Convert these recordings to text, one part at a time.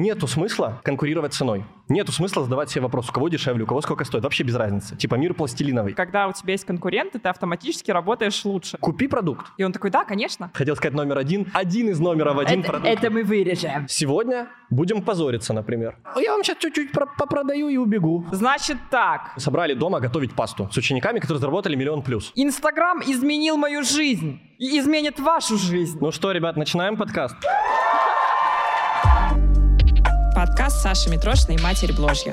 нету смысла конкурировать ценой. Нету смысла задавать себе вопрос, у кого дешевле, у кого сколько стоит. Вообще без разницы. Типа мир пластилиновый. Когда у тебя есть конкуренты, ты автоматически работаешь лучше. Купи продукт. И он такой, да, конечно. Хотел сказать номер один. Один из номеров один это, продукт. это мы вырежем. Сегодня будем позориться, например. Я вам сейчас чуть-чуть про- попродаю и убегу. Значит так. Собрали дома готовить пасту с учениками, которые заработали миллион плюс. Инстаграм изменил мою жизнь. И изменит вашу жизнь. Ну что, ребят, начинаем подкаст. Подкаст Саши Митрошиной «Матерь Бложья».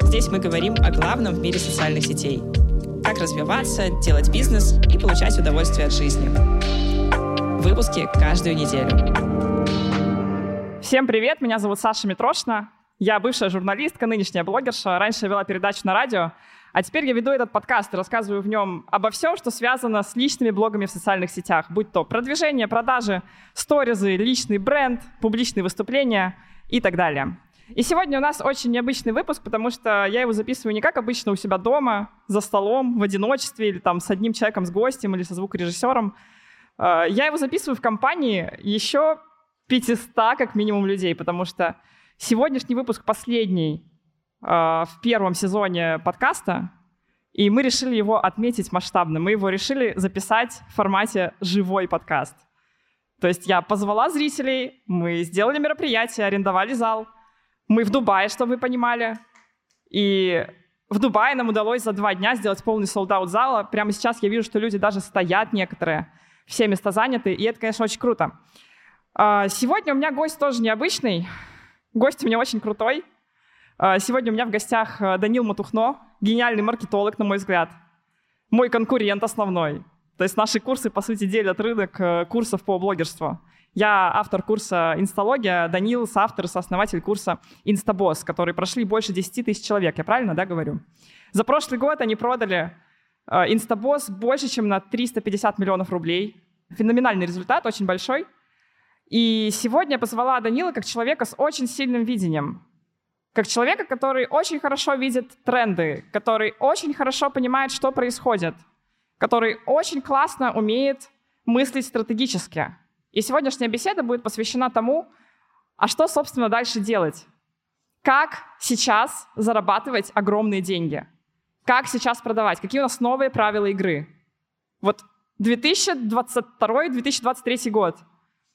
Здесь мы говорим о главном в мире социальных сетей. Как развиваться, делать бизнес и получать удовольствие от жизни. Выпуски каждую неделю. Всем привет, меня зовут Саша Митрошина. Я бывшая журналистка, нынешняя блогерша. Раньше я вела передачу на радио, а теперь я веду этот подкаст и рассказываю в нем обо всем, что связано с личными блогами в социальных сетях, будь то продвижение, продажи, сторизы, личный бренд, публичные выступления и так далее. И сегодня у нас очень необычный выпуск, потому что я его записываю не как обычно у себя дома, за столом, в одиночестве, или там с одним человеком, с гостем, или со звукорежиссером. Э, Я его записываю в компании еще 500 как минимум людей, потому что сегодняшний выпуск последний э, в первом сезоне подкаста, и мы решили его отметить масштабно. Мы его решили записать в формате живой подкаст. То есть я позвала зрителей, мы сделали мероприятие, арендовали зал. Мы в Дубае, чтобы вы понимали. И в Дубае нам удалось за два дня сделать полный солдат зала. Прямо сейчас я вижу, что люди даже стоят некоторые. Все места заняты, и это, конечно, очень круто. А, Сегодня у меня гость тоже необычный. Гость у меня очень крутой. А, Сегодня у меня в гостях э, Данил Матухно, гениальный маркетолог, на мой взгляд. Мой конкурент основной. То есть наши курсы, по сути, делят рынок э, курсов по блогерству. Я автор курса «Инсталогия», Данил — соавтор и сооснователь курса «Инстабосс», который прошли больше 10 тысяч человек. Я правильно, да, говорю? За прошлый год они продали э, «Инстабосс» больше, чем на 350 миллионов рублей. Феноменальный результат, очень большой. И сегодня я позвала Данила как человека с очень сильным видением. Как человека, который очень хорошо видит тренды, который очень хорошо понимает, что происходит, который очень классно умеет мыслить стратегически. И сегодняшняя беседа будет посвящена тому, а что, собственно, дальше делать. Как сейчас зарабатывать огромные деньги? Как сейчас продавать? Какие у нас новые правила игры? Вот 2022-2023 год.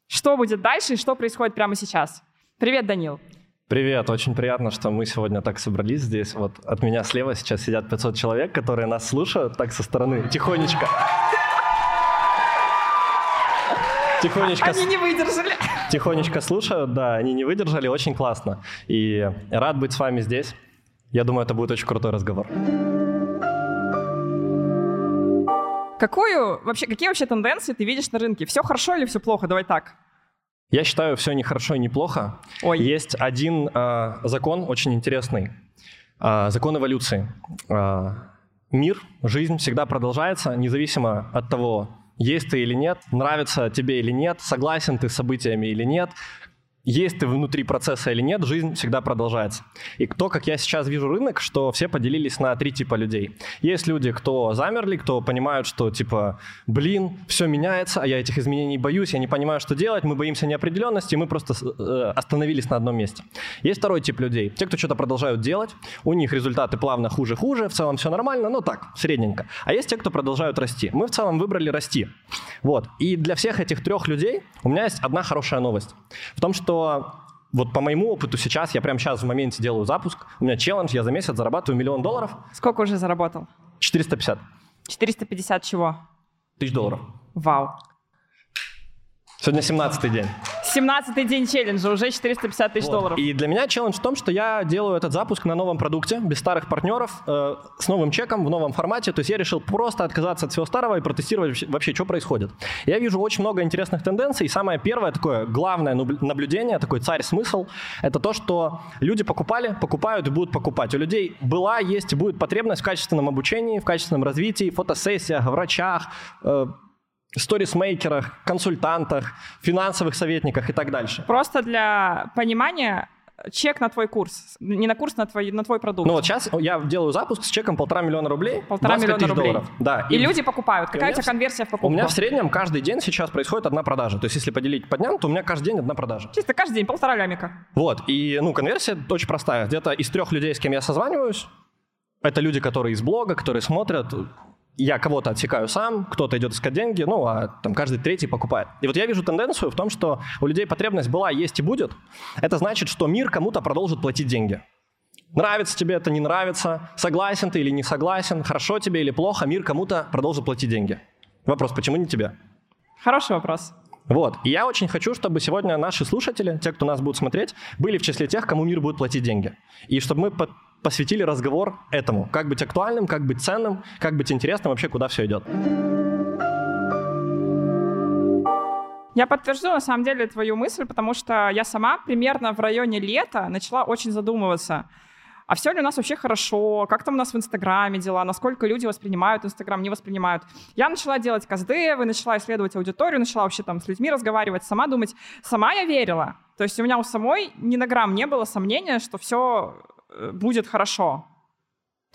Что будет дальше и что происходит прямо сейчас? Привет, Данил. Привет, очень приятно, что мы сегодня так собрались здесь. Вот от меня слева сейчас сидят 500 человек, которые нас слушают так со стороны, тихонечко. Тихонечко, Они не выдержали. тихонечко слушают, да, они не выдержали, очень классно. И рад быть с вами здесь. Я думаю, это будет очень крутой разговор. Какую вообще, какие вообще тенденции ты видишь на рынке? Все хорошо или все плохо? Давай так. Я считаю, все не хорошо и не плохо. Ой. Есть один э, закон очень интересный. Э, закон эволюции. Э, мир, жизнь всегда продолжается, независимо от того, есть ты или нет, нравится тебе или нет, согласен ты с событиями или нет, есть ты внутри процесса или нет, жизнь всегда продолжается. И кто, как я сейчас вижу рынок, что все поделились на три типа людей. Есть люди, кто замерли, кто понимают, что типа, блин, все меняется, а я этих изменений боюсь, я не понимаю, что делать, мы боимся неопределенности, мы просто э, остановились на одном месте. Есть второй тип людей. Те, кто что-то продолжают делать, у них результаты плавно хуже-хуже, в целом все нормально, но так, средненько. А есть те, кто продолжают расти. Мы в целом выбрали расти. Вот. И для всех этих трех людей у меня есть одна хорошая новость. В том, что вот по моему опыту сейчас, я прямо сейчас в моменте делаю запуск, у меня челлендж, я за месяц зарабатываю миллион долларов, Сколько уже заработал? 450 450 чего? тысяч долларов. Вау. Сегодня 17 день. 17-й день челленджа, уже 450 тысяч Вот. долларов. И для меня челлендж в том, что я делаю этот запуск на новом продукте, без старых партнеров, э, с новым чеком, в новом формате. То есть я решил просто отказаться от всего старого и протестировать вообще- что происходит. Я вижу очень много интересных тенденций. И самое первое, такое главное наблюдение, такой царь-смысл, это то, что люди покупали, покупают и будут покупать. У людей была, есть и будет потребность в качественном обучении, в качественном развитии, фотосессиях, врачах, э, сторисмейкерах, консультантах, финансовых советниках и так дальше. Просто для понимания, чек на твой курс, не на курс, на твой, на твой продукт. Ну вот сейчас я делаю запуск с чеком полтора миллиона рублей, полтора миллиона рублей. долларов. Да. И, и люди покупают. Какая у тебя конверсия в покупку? У меня в среднем каждый день сейчас происходит одна продажа. То есть если поделить по дням, то у меня каждый день одна продажа. Чисто каждый день полтора лямика. Вот. И, ну, конверсия очень простая. Где-то из трех людей, с кем я созваниваюсь, это люди, которые из блога, которые смотрят, я кого-то отсекаю сам, кто-то идет искать деньги, ну, а там каждый третий покупает. И вот я вижу тенденцию в том, что у людей потребность была, есть и будет. Это значит, что мир кому-то продолжит платить деньги. Нравится тебе это, не нравится, согласен ты или не согласен, хорошо тебе или плохо, мир кому-то продолжит платить деньги. Вопрос, почему не тебе? Хороший вопрос. Вот. И я очень хочу, чтобы сегодня наши слушатели, те, кто нас будут смотреть, были в числе тех, кому мир будет платить деньги. И чтобы мы посвятили разговор этому. Как быть актуальным, как быть ценным, как быть интересным, вообще куда все идет. Я подтвержу, на самом деле, твою мысль, потому что я сама примерно в районе лета начала очень задумываться, а все ли у нас вообще хорошо, как там у нас в Инстаграме дела, насколько люди воспринимают Инстаграм, не воспринимают. Я начала делать каздевы, начала исследовать аудиторию, начала вообще там с людьми разговаривать, сама думать. Сама я верила. То есть у меня у самой ни на грамм не было сомнения, что все будет хорошо.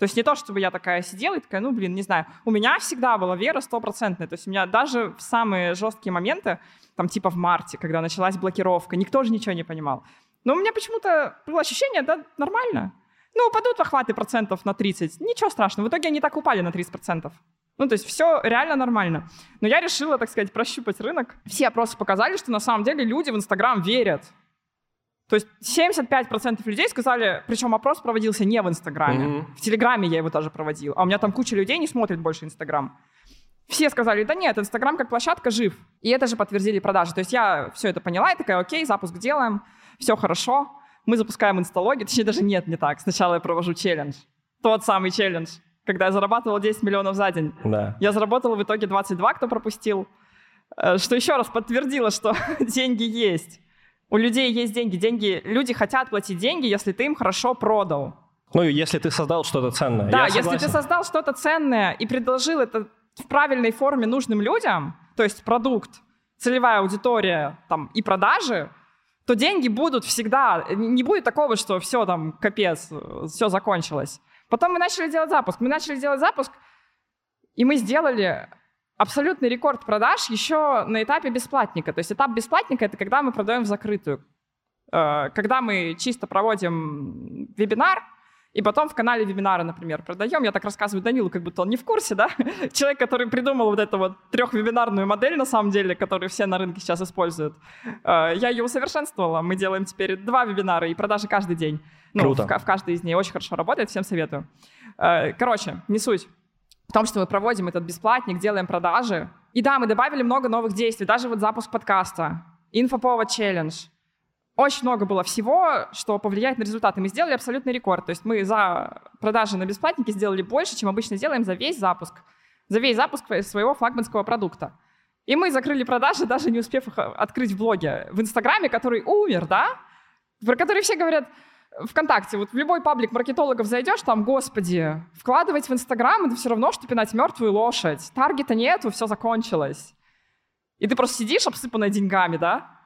То есть не то, чтобы я такая сидела и такая, ну, блин, не знаю. У меня всегда была вера стопроцентная. То есть у меня даже в самые жесткие моменты, там типа в марте, когда началась блокировка, никто же ничего не понимал. Но у меня почему-то было ощущение, да, нормально. Ну, упадут охваты процентов на 30, ничего страшного. В итоге они так упали на 30 процентов. Ну, то есть все реально нормально. Но я решила, так сказать, прощупать рынок. Все опросы показали, что на самом деле люди в Инстаграм верят. То есть 75% людей сказали, причем опрос проводился не в Инстаграме, mm-hmm. в Телеграме я его тоже проводил, а у меня там куча людей не смотрит больше Инстаграм. Все сказали, да нет, Инстаграм как площадка жив. И это же подтвердили продажи. То есть я все это поняла и такая, окей, запуск делаем, все хорошо. Мы запускаем инсталоги, точнее даже нет, не так. Сначала я провожу челлендж. Тот самый челлендж, когда я зарабатывал 10 миллионов за день. Да. Я заработал в итоге 22, кто пропустил. Э, что еще раз подтвердило, что деньги есть. У людей есть деньги. деньги. Люди хотят платить деньги, если ты им хорошо продал. Ну, если ты создал что-то ценное. Да, если ты создал что-то ценное и предложил это в правильной форме нужным людям, то есть продукт, целевая аудитория там, и продажи, то деньги будут всегда. Не будет такого, что все там, капец, все закончилось. Потом мы начали делать запуск. Мы начали делать запуск, и мы сделали абсолютный рекорд продаж еще на этапе бесплатника. То есть этап бесплатника — это когда мы продаем в закрытую. Э, когда мы чисто проводим вебинар, и потом в канале вебинара, например, продаем. Я так рассказываю Данилу, как будто он не в курсе, да? Человек, который придумал вот эту вот трехвебинарную модель, на самом деле, которую все на рынке сейчас используют. Э, я ее усовершенствовала. Мы делаем теперь два вебинара и продажи каждый день. Ну, Круто. В, в каждый из них. Очень хорошо работает, всем советую. Э, короче, не суть в том, что мы проводим этот бесплатник, делаем продажи. И да, мы добавили много новых действий, даже вот запуск подкаста, инфоповод челлендж. Очень много было всего, что повлияет на результаты. Мы сделали абсолютный рекорд. То есть мы за продажи на бесплатнике сделали больше, чем обычно делаем за весь запуск. За весь запуск своего флагманского продукта. И мы закрыли продажи, даже не успев их открыть в блоге. В Инстаграме, который умер, да? Про который все говорят, ВКонтакте, вот в любой паблик маркетологов зайдешь, там, господи, вкладывать в Инстаграм, это все равно, что пинать мертвую лошадь. Таргета нету, все закончилось. И ты просто сидишь, обсыпанная деньгами, да?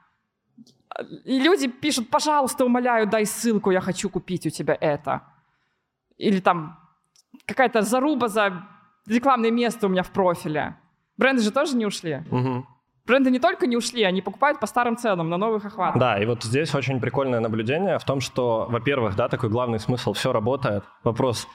И люди пишут, пожалуйста, умоляю, дай ссылку, я хочу купить у тебя это. Или там какая-то заруба за рекламное место у меня в профиле. Бренды же тоже не ушли. Угу бренды не только не ушли, они покупают по старым ценам на новых охватах. Да, и вот здесь очень прикольное наблюдение в том, что, во-первых, да, такой главный смысл, все работает. Вопрос,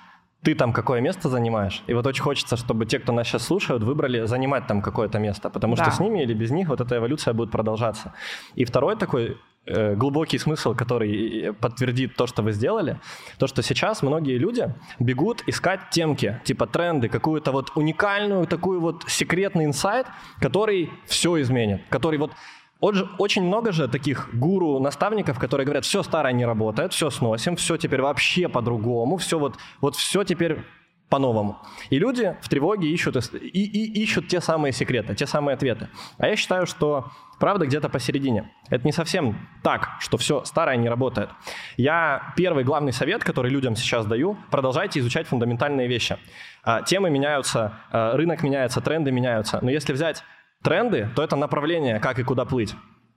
ты там какое место занимаешь. И вот очень хочется, чтобы те, кто нас сейчас слушают, выбрали занимать там какое-то место, потому да. что с ними или без них вот эта эволюция будет продолжаться. И второй такой Э, глубокий смысл, который подтвердит то, что вы сделали, то, что сейчас многие люди бегут искать темки, типа тренды, какую-то вот уникальную, такую вот секретный инсайт, который все изменит, который вот очень много же таких гуру-наставников, которые говорят, все старое не работает, все сносим, все теперь вообще по-другому, все вот, вот все теперь по-новому. И люди в тревоге ищут, и, и, ищут те самые секреты, те самые ответы. А я считаю, что правда где-то посередине. Это не совсем так, что все старое не работает. Я первый главный совет, который людям сейчас даю, продолжайте изучать фундаментальные вещи. А, темы меняются, а, рынок меняется, тренды меняются. Но если взять тренды, то это направление, как и куда плыть.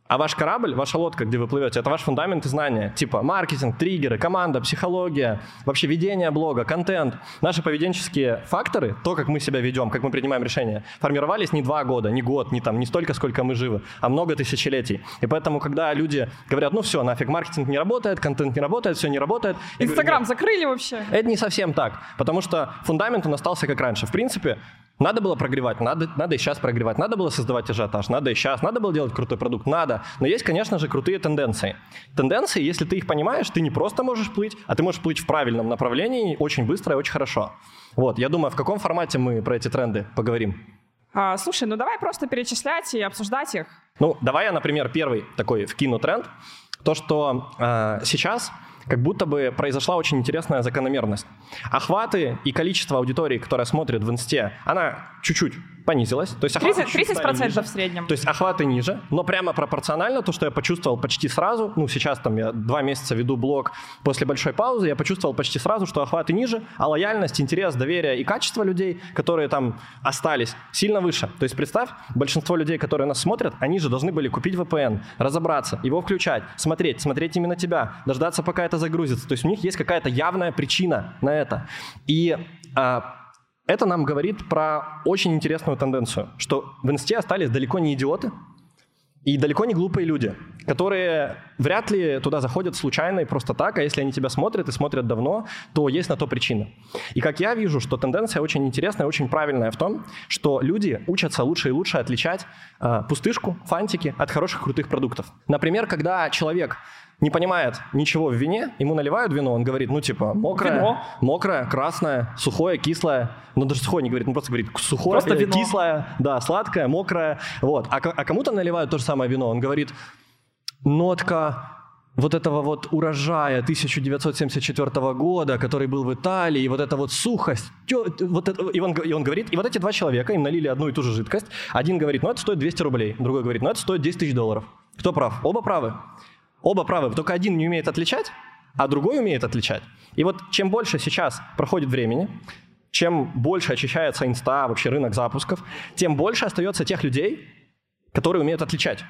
А ваш корабль, ваша лодка, где вы плывете, это ваш фундамент и знания. Типа маркетинг, триггеры, команда, психология, вообще ведение блога, контент. Наши поведенческие факторы, то, как мы себя ведем, как мы принимаем решения, формировались не два года, не год, не, там, не столько, сколько мы живы, а много тысячелетий. И поэтому, когда люди говорят, ну все, нафиг, маркетинг не работает, контент не работает, все не работает. Инстаграм закрыли вообще? Это не совсем так, потому что фундамент он остался как раньше. В принципе, надо было прогревать, надо, надо и сейчас прогревать, надо было создавать ажиотаж, надо и сейчас, надо было делать крутой продукт, надо. Но есть, конечно же, крутые тенденции. Тенденции, если ты их понимаешь, ты не просто можешь плыть, а ты можешь плыть в правильном направлении очень быстро и очень хорошо. Вот, я думаю, в каком формате мы про эти тренды поговорим? А, слушай, ну давай просто перечислять и обсуждать их. Ну, давай я, например, первый такой вкину тренд. То, что э, сейчас как будто бы произошла очень интересная закономерность. Охваты и количество аудитории, которая смотрит в инсте, она чуть-чуть понизилась. То есть 30, 30% в среднем. То есть охваты ниже, но прямо пропорционально то, что я почувствовал почти сразу, ну сейчас там я два месяца веду блог после большой паузы, я почувствовал почти сразу, что охваты ниже, а лояльность, интерес, доверие и качество людей, которые там остались, сильно выше. То есть представь, большинство людей, которые нас смотрят, они же должны были купить VPN, разобраться, его включать, смотреть, смотреть именно тебя, дождаться, пока это загрузится. То есть у них есть какая-то явная причина на это. И а, это нам говорит про очень интересную тенденцию, что в инсте остались далеко не идиоты и далеко не глупые люди, которые вряд ли туда заходят случайно и просто так, а если они тебя смотрят и смотрят давно, то есть на то причина. И как я вижу, что тенденция очень интересная, очень правильная в том, что люди учатся лучше и лучше отличать э, пустышку, фантики от хороших крутых продуктов. Например, когда человек не понимает ничего в вине, ему наливают вино, он говорит, ну, типа, мокрое, Вино. мокрое, красное, сухое, кислое. Ну, даже сухое не говорит, он просто говорит, сухое, Просто вино. кислое, да, сладкое, мокрое. Вот. А, а кому-то наливают то же самое вино, он говорит, нотка вот этого вот урожая 1974 года, который был в Италии, и вот эта вот сухость, тё- вот это- и, он, и он говорит, и вот эти два человека, им налили одну и ту же жидкость, один говорит, ну это стоит 200 рублей, другой говорит, ну это стоит 10 тысяч долларов. Кто прав? Оба правы. Оба правы, только один не умеет отличать, а другой умеет отличать. И вот чем больше сейчас проходит времени, чем больше очищается инста, вообще рынок запусков, тем больше остается тех людей, которые умеют отличать,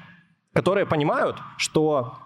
которые понимают, что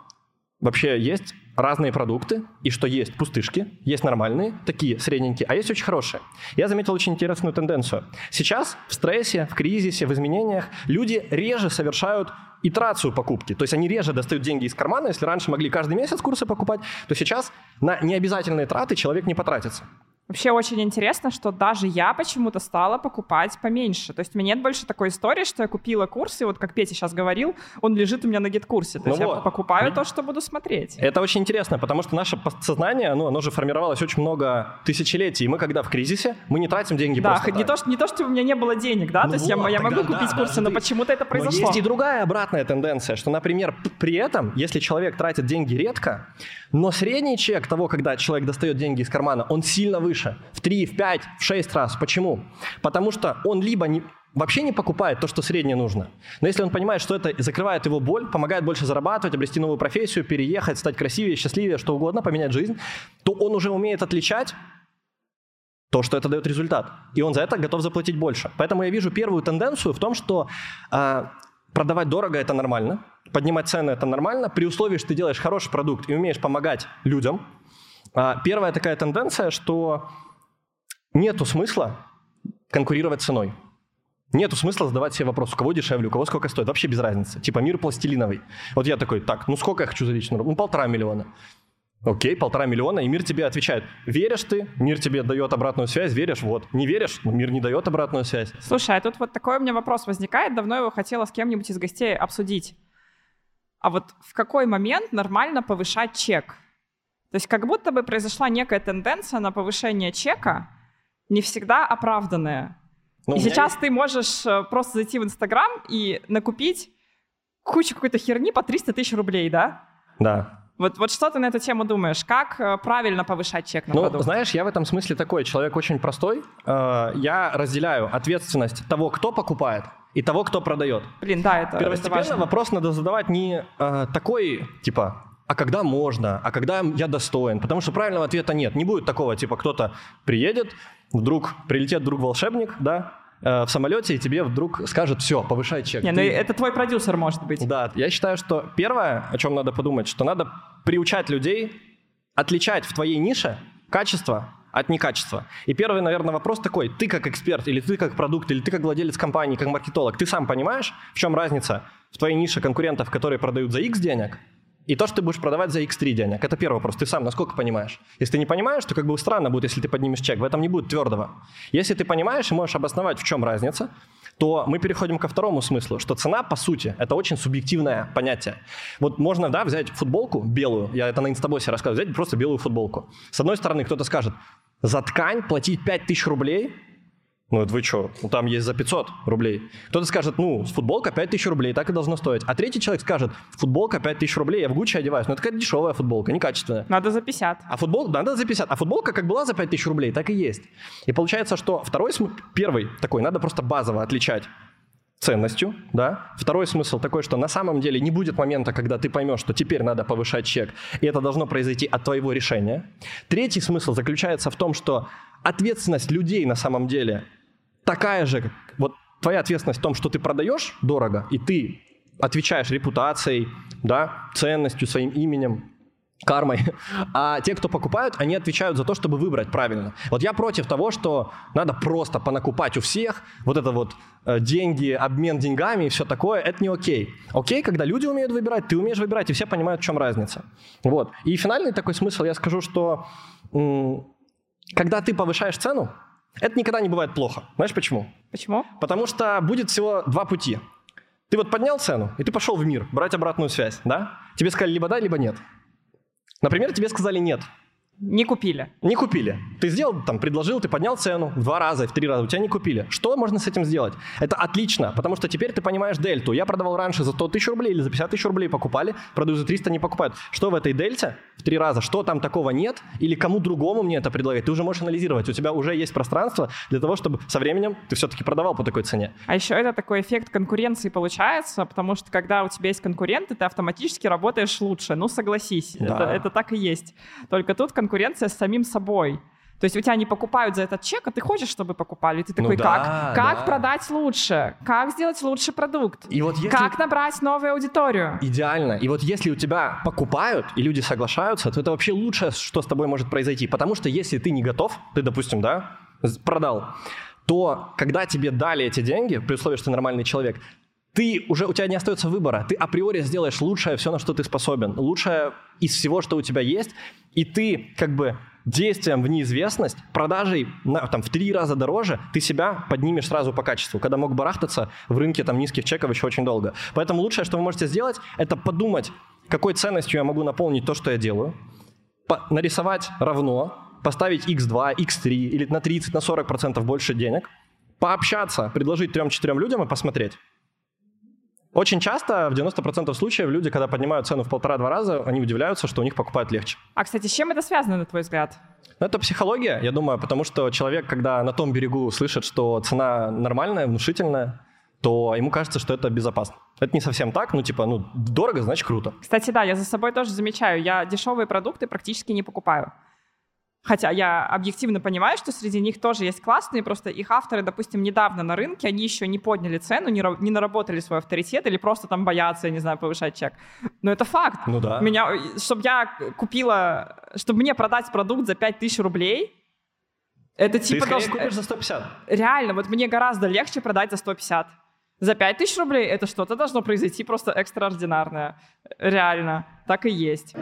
вообще есть разные продукты, и что есть пустышки, есть нормальные, такие средненькие, а есть очень хорошие. Я заметил очень интересную тенденцию. Сейчас в стрессе, в кризисе, в изменениях люди реже совершают итерацию покупки. То есть они реже достают деньги из кармана. Если раньше могли каждый месяц курсы покупать, то сейчас на необязательные траты человек не потратится. Вообще очень интересно, что даже я почему-то стала покупать поменьше. То есть у меня нет больше такой истории, что я купила курс, и вот как Петя сейчас говорил, он лежит у меня на гид-курсе. То Ну есть я вот. покупаю то, что буду смотреть. Это очень интересно, потому что наше подсознание, ну, оно же формировалось очень много тысячелетий. И мы, когда в кризисе, мы не тратим деньги Да, просто не так. то, не то, что у меня не было денег, да, Ну то есть я, вот, я могу тогда купить да, курсы, но ты- почему-то это Но произошло. есть и другая обратная тенденция, что, например, при этом, если человек тратит деньги редко, но средний чек того, когда человек достает деньги из кармана, он сильно выше. В 3, в 5, в 6 раз. Почему? Потому что он либо не, вообще не покупает то, что среднее нужно. Но если он понимает, что это закрывает его боль, помогает больше зарабатывать, обрести новую профессию, переехать, стать красивее, счастливее, что угодно, поменять жизнь, то он уже умеет отличать то, что это дает результат. И он за это готов заплатить больше. Поэтому я вижу первую тенденцию в том, что а, продавать дорого – это нормально, поднимать цены – это нормально, при условии, что ты делаешь хороший продукт и умеешь помогать людям. А, первая такая тенденция, что нету смысла конкурировать ценой. Нету смысла задавать себе вопрос, у кого дешевле, у кого сколько стоит. Вообще без разницы. Типа мир пластилиновый. Вот я такой, так, ну сколько я хочу за работу? Ну полтора миллиона. Окей, полтора миллиона, и мир тебе отвечает. Веришь ты, мир тебе дает обратную связь, веришь, вот. Не веришь, ну, мир не дает обратную связь. Слушай, а тут вот такой у меня вопрос возникает, давно его хотела с кем-нибудь из гостей обсудить. А вот в какой момент нормально повышать чек? То есть как будто бы произошла некая тенденция на повышение чека, не всегда оправданная. Ну, и сейчас ты можешь э, просто зайти в Инстаграм и накупить кучу какой-то херни по 300 тысяч рублей, да? Да. Вот, вот что ты на эту тему думаешь? Как э, правильно повышать чек на Ну, продукт? знаешь, я в этом смысле такой человек очень простой. Э, Я разделяю ответственность того, кто покупает, и того, кто продает. Блин, да, это, это Первостепенно важно. вопрос надо задавать не такой, типа, а когда можно, а когда я достоин? Потому что правильного ответа нет. Не будет такого, типа, кто-то приедет, вдруг прилетит друг волшебник, да, э, в самолете, и тебе вдруг скажет, все, повышай чек. Не, ну Ты- это твой продюсер, может быть. Да, я считаю, что первое, о чем надо подумать, что надо приучать людей отличать в твоей нише качество от некачества. И первый, наверное, вопрос такой. Ты как эксперт, или ты как продукт, или ты как владелец компании, как маркетолог, ты сам понимаешь, в чем разница в твоей нише конкурентов, которые продают за X денег, и то, что ты будешь продавать за X3 денег. Это первый вопрос. Ты сам насколько понимаешь? Если ты не понимаешь, то как бы странно будет, если ты поднимешь чек. В этом не будет твердого. Если ты понимаешь и можешь обосновать, в чем разница, то мы переходим ко второму смыслу, что цена, по сути, это очень субъективное понятие. Вот можно, да, взять футболку белую, я это на инстабосе рассказываю, взять просто белую футболку. С одной стороны, кто-то скажет, за ткань платить 5000 рублей, ну это вы что, ну там есть за 500 рублей. Кто-то скажет, ну, футболка 5000 рублей, так и должно стоить. А третий человек скажет, футболка 5000 рублей, я в Гуччи одеваюсь. Ну это какая-то дешевая футболка, некачественная. Надо за 50. А футбол надо за 50. А футболка как была за 5000 рублей, так и есть. И получается, что второй смысл, первый такой, надо просто базово отличать ценностью, да. Второй смысл такой, что на самом деле не будет момента, когда ты поймешь, что теперь надо повышать чек, и это должно произойти от твоего решения. Третий смысл заключается в том, что ответственность людей на самом деле такая же, вот твоя ответственность в том, что ты продаешь дорого, и ты отвечаешь репутацией, да, ценностью, своим именем, кармой. А те, кто покупают, они отвечают за то, чтобы выбрать правильно. Вот я против того, что надо просто понакупать у всех, вот это вот э, деньги, обмен деньгами и все такое, это не окей. Окей, когда люди умеют выбирать, ты умеешь выбирать, и все понимают, в чем разница. Вот. И финальный такой смысл, я скажу, что когда ты повышаешь цену, это никогда не бывает плохо. Знаешь почему? Почему? Потому что будет всего два пути. Ты вот поднял цену, и ты пошел в мир брать обратную связь, да? Тебе сказали либо да, либо нет. Например, тебе сказали нет. Не купили. Не купили. Ты сделал, там, предложил, ты поднял цену в два раза, в три раза, у тебя не купили. Что можно с этим сделать? Это отлично, потому что теперь ты понимаешь дельту. Я продавал раньше за 100 тысяч рублей или за 50 тысяч рублей покупали, продаю за 300, не покупают. Что в этой дельте в три раза? Что там такого нет? Или кому другому мне это предлагать? Ты уже можешь анализировать. У тебя уже есть пространство для того, чтобы со временем ты все-таки продавал по такой цене. А еще это такой эффект конкуренции получается, потому что когда у тебя есть конкуренты, ты автоматически работаешь лучше. Ну, согласись, Да. это, это так и есть. Только тут конкуренция с самим собой. То есть у тебя не покупают за этот чек, а ты хочешь, чтобы покупали. И ты такой, да, как, как да. продать лучше? Как сделать лучший продукт? И вот если... Как набрать новую аудиторию? Идеально. И вот если у тебя покупают, и люди соглашаются, то это вообще лучшее, что с тобой может произойти. Потому что если ты не готов, ты, допустим, да, продал, то когда тебе дали эти деньги, при условии, что ты нормальный человек, ты уже, у тебя не остается выбора. Ты априори сделаешь лучшее все, на что ты способен. Лучшее из всего, что у тебя есть. И ты как бы действием в неизвестность, продажей на, там, в три раза дороже, ты себя поднимешь сразу по качеству, когда мог барахтаться в рынке там, низких чеков еще очень долго. Поэтому лучшее, что вы можете сделать, это подумать, какой ценностью я могу наполнить то, что я делаю, по- нарисовать равно, поставить x2, x3 или на 30, на 40% больше денег, пообщаться, предложить 3-4 людям и посмотреть. Очень часто, в 90% случаев, люди, когда поднимают цену в полтора-два раза, они удивляются, что у них покупают легче. А, кстати, с чем это связано, на твой взгляд? Но это психология, я думаю, потому что человек, когда на том берегу слышит, что цена нормальная, внушительная, то ему кажется, что это безопасно. Это не совсем так, ну типа, ну дорого, значит круто. Кстати, да, я за собой тоже замечаю, я дешевые продукты практически не покупаю. Хотя я объективно понимаю, что среди них тоже есть классные, просто их авторы, допустим, недавно на рынке, они еще не подняли цену, не, не наработали свой авторитет или просто там боятся, я не знаю, повышать чек. Но это факт. Ну да. Меня, чтобы я купила, чтобы мне продать продукт за 5000 рублей, это Ты типа скорее должно- купишь за 150. реально, вот мне гораздо легче продать за 150. За 5000 рублей это что-то должно произойти просто экстраординарное. Реально, так и есть.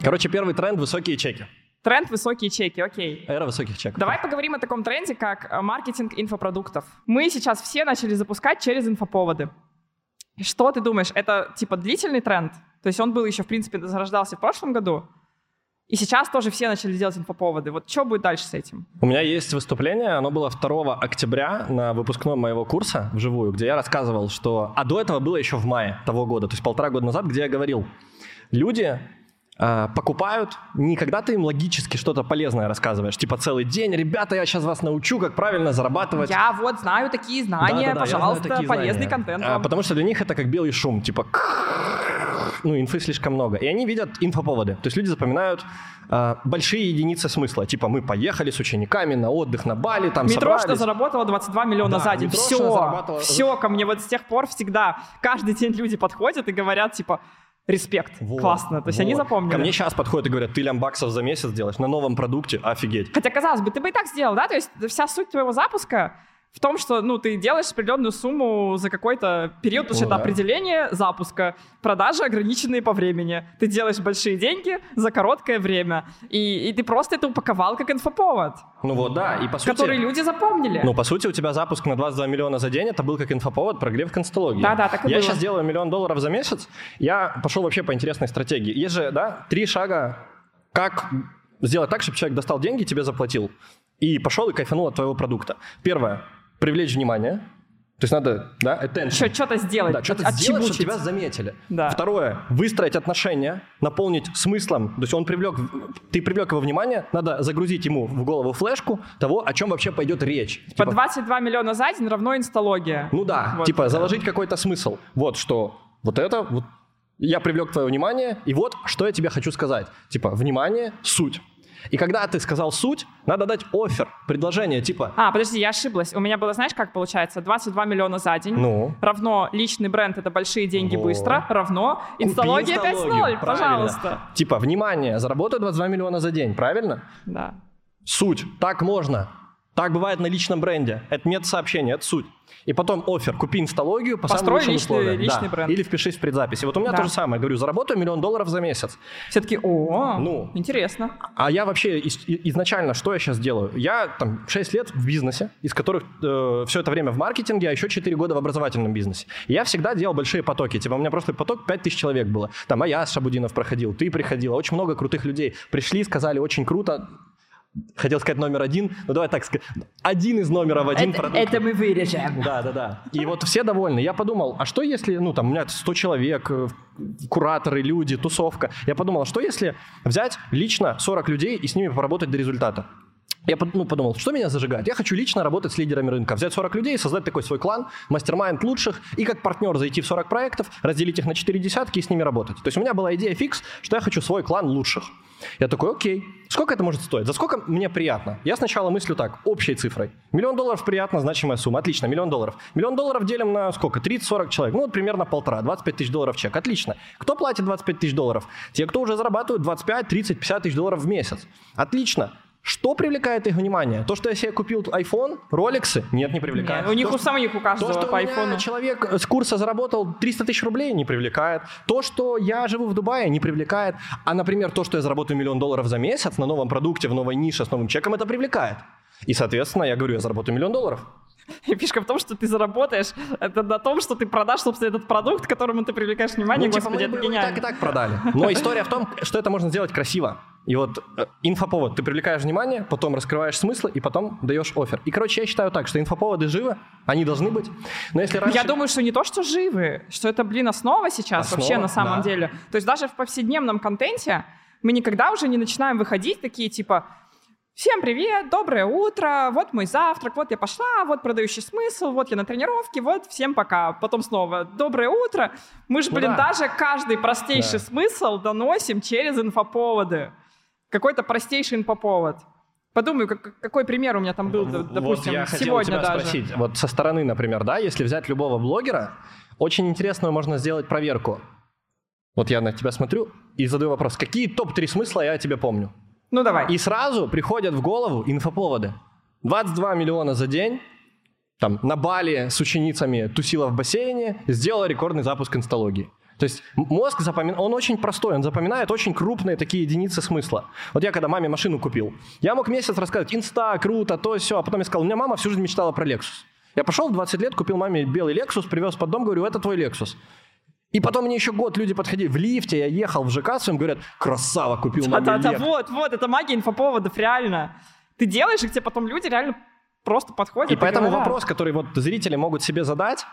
Короче, первый тренд – высокие чеки. Тренд высокие чеки, окей. Эра высоких чеков. Давай поговорим о таком тренде, как э, маркетинг инфопродуктов. Мы сейчас все начали запускать через инфоповоды. Что ты думаешь, это типа длительный тренд? То есть он был еще, в принципе, зарождался в прошлом году, и сейчас тоже все начали делать инфоповоды. Вот что будет дальше с этим? У меня есть выступление, оно было 2 октября на выпускном моего курса вживую, где я рассказывал, что... А до этого было еще в мае того года, то есть полтора года назад, где я говорил, люди покупают не когда ты им логически что-то полезное рассказываешь, типа целый день, ребята, я сейчас вас научу, как правильно зарабатывать. Я вот знаю такие знания, Да-да-да, я знаю пожалуйста, такие полезный знания. контент. А, потому что для них это как белый шум, типа ну, инфы слишком много. И они видят инфоповоды. То есть люди запоминают э, большие единицы смысла. Типа мы поехали с учениками на отдых на Бали, там Метрошка собрались. заработала 22 миллиона Да, за день. Все, зарабатывала- все, ко мне вот с тех пор всегда каждый день люди подходят и говорят, типа, респект, Вот, классно. То есть они запомнили. Ко мне сейчас подходят и говорят, ты лям баксов за месяц делаешь на новом продукте, офигеть. Хотя, казалось бы, ты бы и так сделал, да? То есть вся суть твоего запуска в том, что ну, ты делаешь определенную сумму за какой-то период, потому что это да. определение запуска. Продажи ограниченные по времени. Ты делаешь большие деньги за короткое время. И, и ты просто это упаковал как инфоповод, Ну вот, да, и по сути... который люди запомнили. Ну, по сути, у тебя запуск на 22 миллиона за день, это был как инфоповод прогрев констологии. Да-да, так и Я было. сейчас делаю миллион долларов за месяц, я пошел вообще по интересной стратегии. Есть же, да, три шага, как сделать так, чтобы человек достал деньги, тебе заплатил, и пошел и кайфанул от твоего продукта. Первое, привлечь внимание, то есть надо, да, attention. Что-то сделать, Да, что-то от- сделать, чтобы тебя заметили. Да. Второе, выстроить отношения, наполнить смыслом. То есть он привлек, ты привлек его внимание, надо загрузить ему в голову флешку того, о чем вообще пойдет речь. По Типа, 22 миллиона за день равно инсталогия. ну да, Вот. типа заложить какой-то смысл. Вот что, вот это, вот я привлек твое внимание, и вот что я тебе хочу сказать. Типа, внимание, суть. И когда ты сказал суть, надо дать офер, предложение, типа, А, подожди, я ошиблась. У меня было, знаешь, как получается? 22 миллиона за день. ну, Равно личный бренд — это большие деньги Вот. быстро. Равно инсталогия Купи 5.0, инсталогию, пожалуйста. Типа, внимание, заработаю 22 миллиона за день, правильно? Да. Суть. Так можно. Так бывает на личном бренде. Это мет-сообщение, это суть. И потом офер. Купи инсталогию по Построй самым лучшим личный- условиям. личный Да. бренд. Или впишись в предзаписи. Вот у меня Да. то же самое. Говорю, заработаю миллион долларов за месяц. Все таки о, Ну. интересно. А я вообще из- изначально, что я сейчас делаю? Я там 6 лет в бизнесе, из которых все это время в маркетинге, а еще 4 года в образовательном бизнесе. И я всегда делал большие потоки. Типа у меня прошлый поток 5000 человек было. Там Аяс Шабудинов проходил, ты приходила. Очень много крутых людей. Пришли, сказали, очень круто. Хотел сказать номер один, ну давай так сказать. Один из номеров один продукт. мы вырежем. Да, да, да. И вот все довольны. Я подумал, а что если, ну там у меня 100 человек, э, кураторы, люди, тусовка. Я подумал, а что если взять лично 40 людей и с ними поработать до результата? Я ну, подумал, что меня зажигает? Я хочу лично работать с лидерами рынка. Взять 40 людей, создать такой свой клан, мастер-майнд лучших, и как партнер зайти в 40 проектов, разделить их на 4 десятки и с ними работать. То есть у меня была идея фикс, что я хочу свой клан лучших. Я такой, окей, сколько это может стоить? За сколько мне приятно? Я сначала мыслю так, общей цифрой. Миллион долларов приятно, значимая сумма. Отлично, миллион долларов. Миллион долларов делим на сколько? 30-40 человек. Ну, вот примерно полтора, 25 тысяч долларов чек. Отлично. Кто платит 25 тысяч долларов? Те, кто уже зарабатывают 25, 30, 50 тысяч долларов в месяц. Отлично. Что привлекает их внимание? То, что я себе купил iPhone, роликсы? Нет, не привлекает. Нет, у них То, у самих у то, каждого что по айфону. человек с курса заработал 300 тысяч рублей, не привлекает. То, что я живу в Дубае, не привлекает. А, например, то, что я заработаю миллион долларов за месяц на новом продукте, в новой нише с новым чеком, это привлекает. И, соответственно, я говорю, я заработаю миллион долларов. И фишка в том, что ты заработаешь, это на том, что ты продашь, собственно, этот продукт, к которому ты привлекаешь внимание. Ну, типа, Господи, мы это гениально. так и так продали. Но история в том, что это можно сделать красиво. И вот э, инфоповод, ты привлекаешь внимание, потом раскрываешь смыслы и потом даешь офер. И, короче, я считаю так, что инфоповоды живы, они должны быть. Но если раньше... Я думаю, что не то, что живы, что это, блин, основа сейчас Основа, вообще на самом да. деле. То есть даже в повседневном контенте мы никогда уже не начинаем выходить такие типа Всем привет, доброе утро, вот мой завтрак, вот я пошла, вот продающий смысл, вот я на тренировке, вот всем пока. Потом снова доброе утро. Мы же, блин, да. даже каждый простейший Да. смысл доносим через инфоповоды. Какой-то простейший инфоповод. Подумаю, как- какой пример у меня там был, д- Вот допустим, я хотел сегодня тебя даже. спросить, вот со стороны, например, да, если взять любого блогера, очень интересную можно сделать проверку. Вот я на тебя смотрю и задаю вопрос, какие топ-3 смысла я о тебе помню? Ну давай. И сразу приходят в голову инфоповоды. 22 миллиона за день, там, на Бали с ученицами тусила в бассейне, сделала рекордный запуск инсталогии. То есть мозг запоминает, он очень простой, он запоминает очень крупные такие единицы смысла. Вот я когда маме машину купил, я мог месяц рассказывать, инста, круто, то, все, а потом я сказал, у меня мама всю жизнь мечтала про Lexus. Я пошел в 20 лет, купил маме белый Lexus, привез под дом, говорю, это твой Lexus. И потом мне еще год люди подходили в лифте, я ехал в ЖК своим, говорят, красава, купил маме Да-да-да, Lex». вот, вот, это магия инфоповодов, реально. Ты делаешь, и к тебе потом люди реально просто подходят. И поэтому говорят. вопрос, который вот зрители могут себе задать,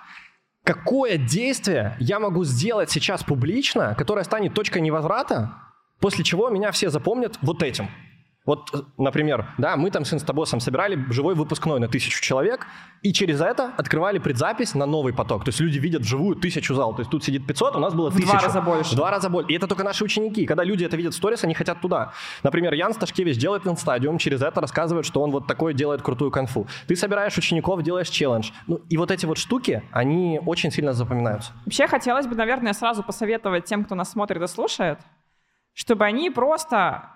какое действие я могу сделать сейчас публично, которое станет точкой невозврата, после чего меня все запомнят вот этим. Вот, э, например, да, мы там с инстабоссом собирали живой выпускной на тысячу человек, и через это открывали предзапись на новый поток. То есть люди видят вживую тысячу зал. То есть тут сидит 500, у нас было тысяча. В два раза больше. В два раза больше. И это только наши ученики. Когда люди это видят в сторис, они хотят туда. Например, Ян Сташкевич делает инстадиум, через это рассказывает, что он вот такой делает крутую конфу. Ты собираешь учеников, делаешь челлендж. Ну, и вот эти вот штуки, они очень сильно запоминаются. Вообще хотелось бы, наверное, сразу посоветовать тем, кто нас смотрит и слушает, чтобы они просто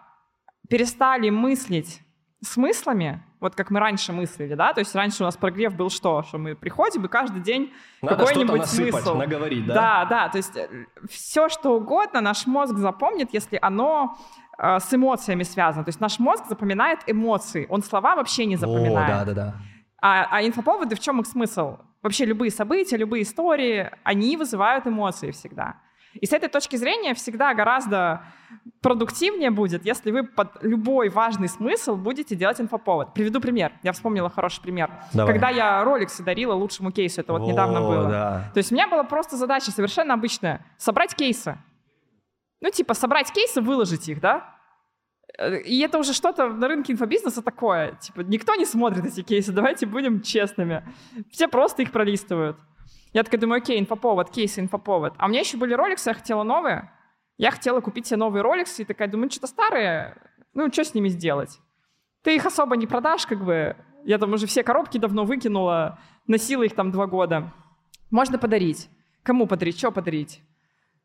перестали мыслить смыслами, вот как мы раньше мыслили, да, то есть раньше у нас прогрев был что, что мы приходим и каждый день какой-нибудь смысл. наговорить, да? Да, да, то есть э, все что угодно наш мозг запомнит, если оно э, с эмоциями связано. То есть наш мозг запоминает эмоции, он слова вообще не запоминает. О, да, да, да. А, а инфоповоды в чем их смысл? Вообще любые события, любые истории, они вызывают эмоции всегда. И с этой точки зрения всегда гораздо продуктивнее будет, если вы под любой важный смысл будете делать инфоповод. Приведу пример. Я вспомнила хороший пример. Давай. Когда я роликсы дарила лучшему кейсу, это вот О, недавно было. да. То есть у меня была просто задача совершенно обычная. Собрать кейсы. Ну, типа, собрать кейсы, выложить их, да? Э, И это уже что-то на рынке инфобизнеса такое. Типа, никто не смотрит эти кейсы, давайте будем честными. Все просто их пролистывают. Я такая думаю, окей, инфоповод, кейсы, инфоповод. А у меня еще были роликсы, я хотела новые. Я хотела купить себе новые роликсы и такая думаю, что-то старые, ну, что с ними сделать? Ты их особо не продашь, как бы. Я там уже все коробки давно выкинула, носила их там два года. Можно подарить. Кому подарить? Что подарить?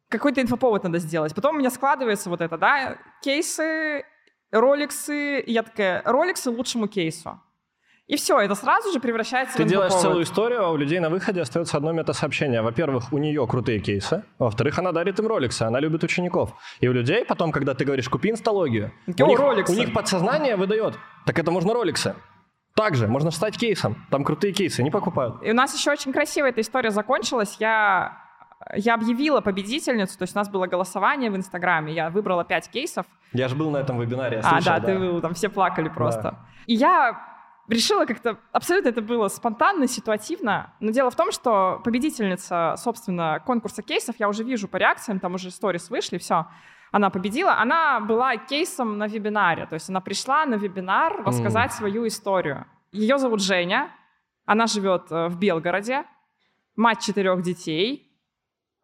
Какой-то инфоповод надо сделать. Потом у меня складывается вот это, да, кейсы, роликсы. Я такая, роликсы лучшему кейсу. И все, это сразу же превращается Ты в делаешь инфоповод. целую историю, а у людей на выходе остается одно метасообщение. Во-первых, у нее крутые кейсы. Во-вторых, она дарит им роликсы, она любит учеников. И у людей потом, когда ты говоришь, купи инсталогию, О, у них, роликсы. у них подсознание выдает, так это можно роликсы. Также можно стать кейсом. Там крутые кейсы, не покупают. И у нас еще очень красиво эта история закончилась. Я, я объявила победительницу, то есть у нас было голосование в Инстаграме. Я выбрала пять кейсов. Я же был на этом вебинаре, я а, слышал, да, ты был, там все плакали просто. Да. И я решила как-то... Абсолютно это было спонтанно, ситуативно. Но дело в том, что победительница, собственно, конкурса кейсов, я уже вижу по реакциям, там уже сторис вышли, все. Она победила. Она была кейсом на вебинаре. То есть она пришла на вебинар рассказать свою историю. Ее зовут Женя. Она живет э, в Белгороде. Мать четырех детей.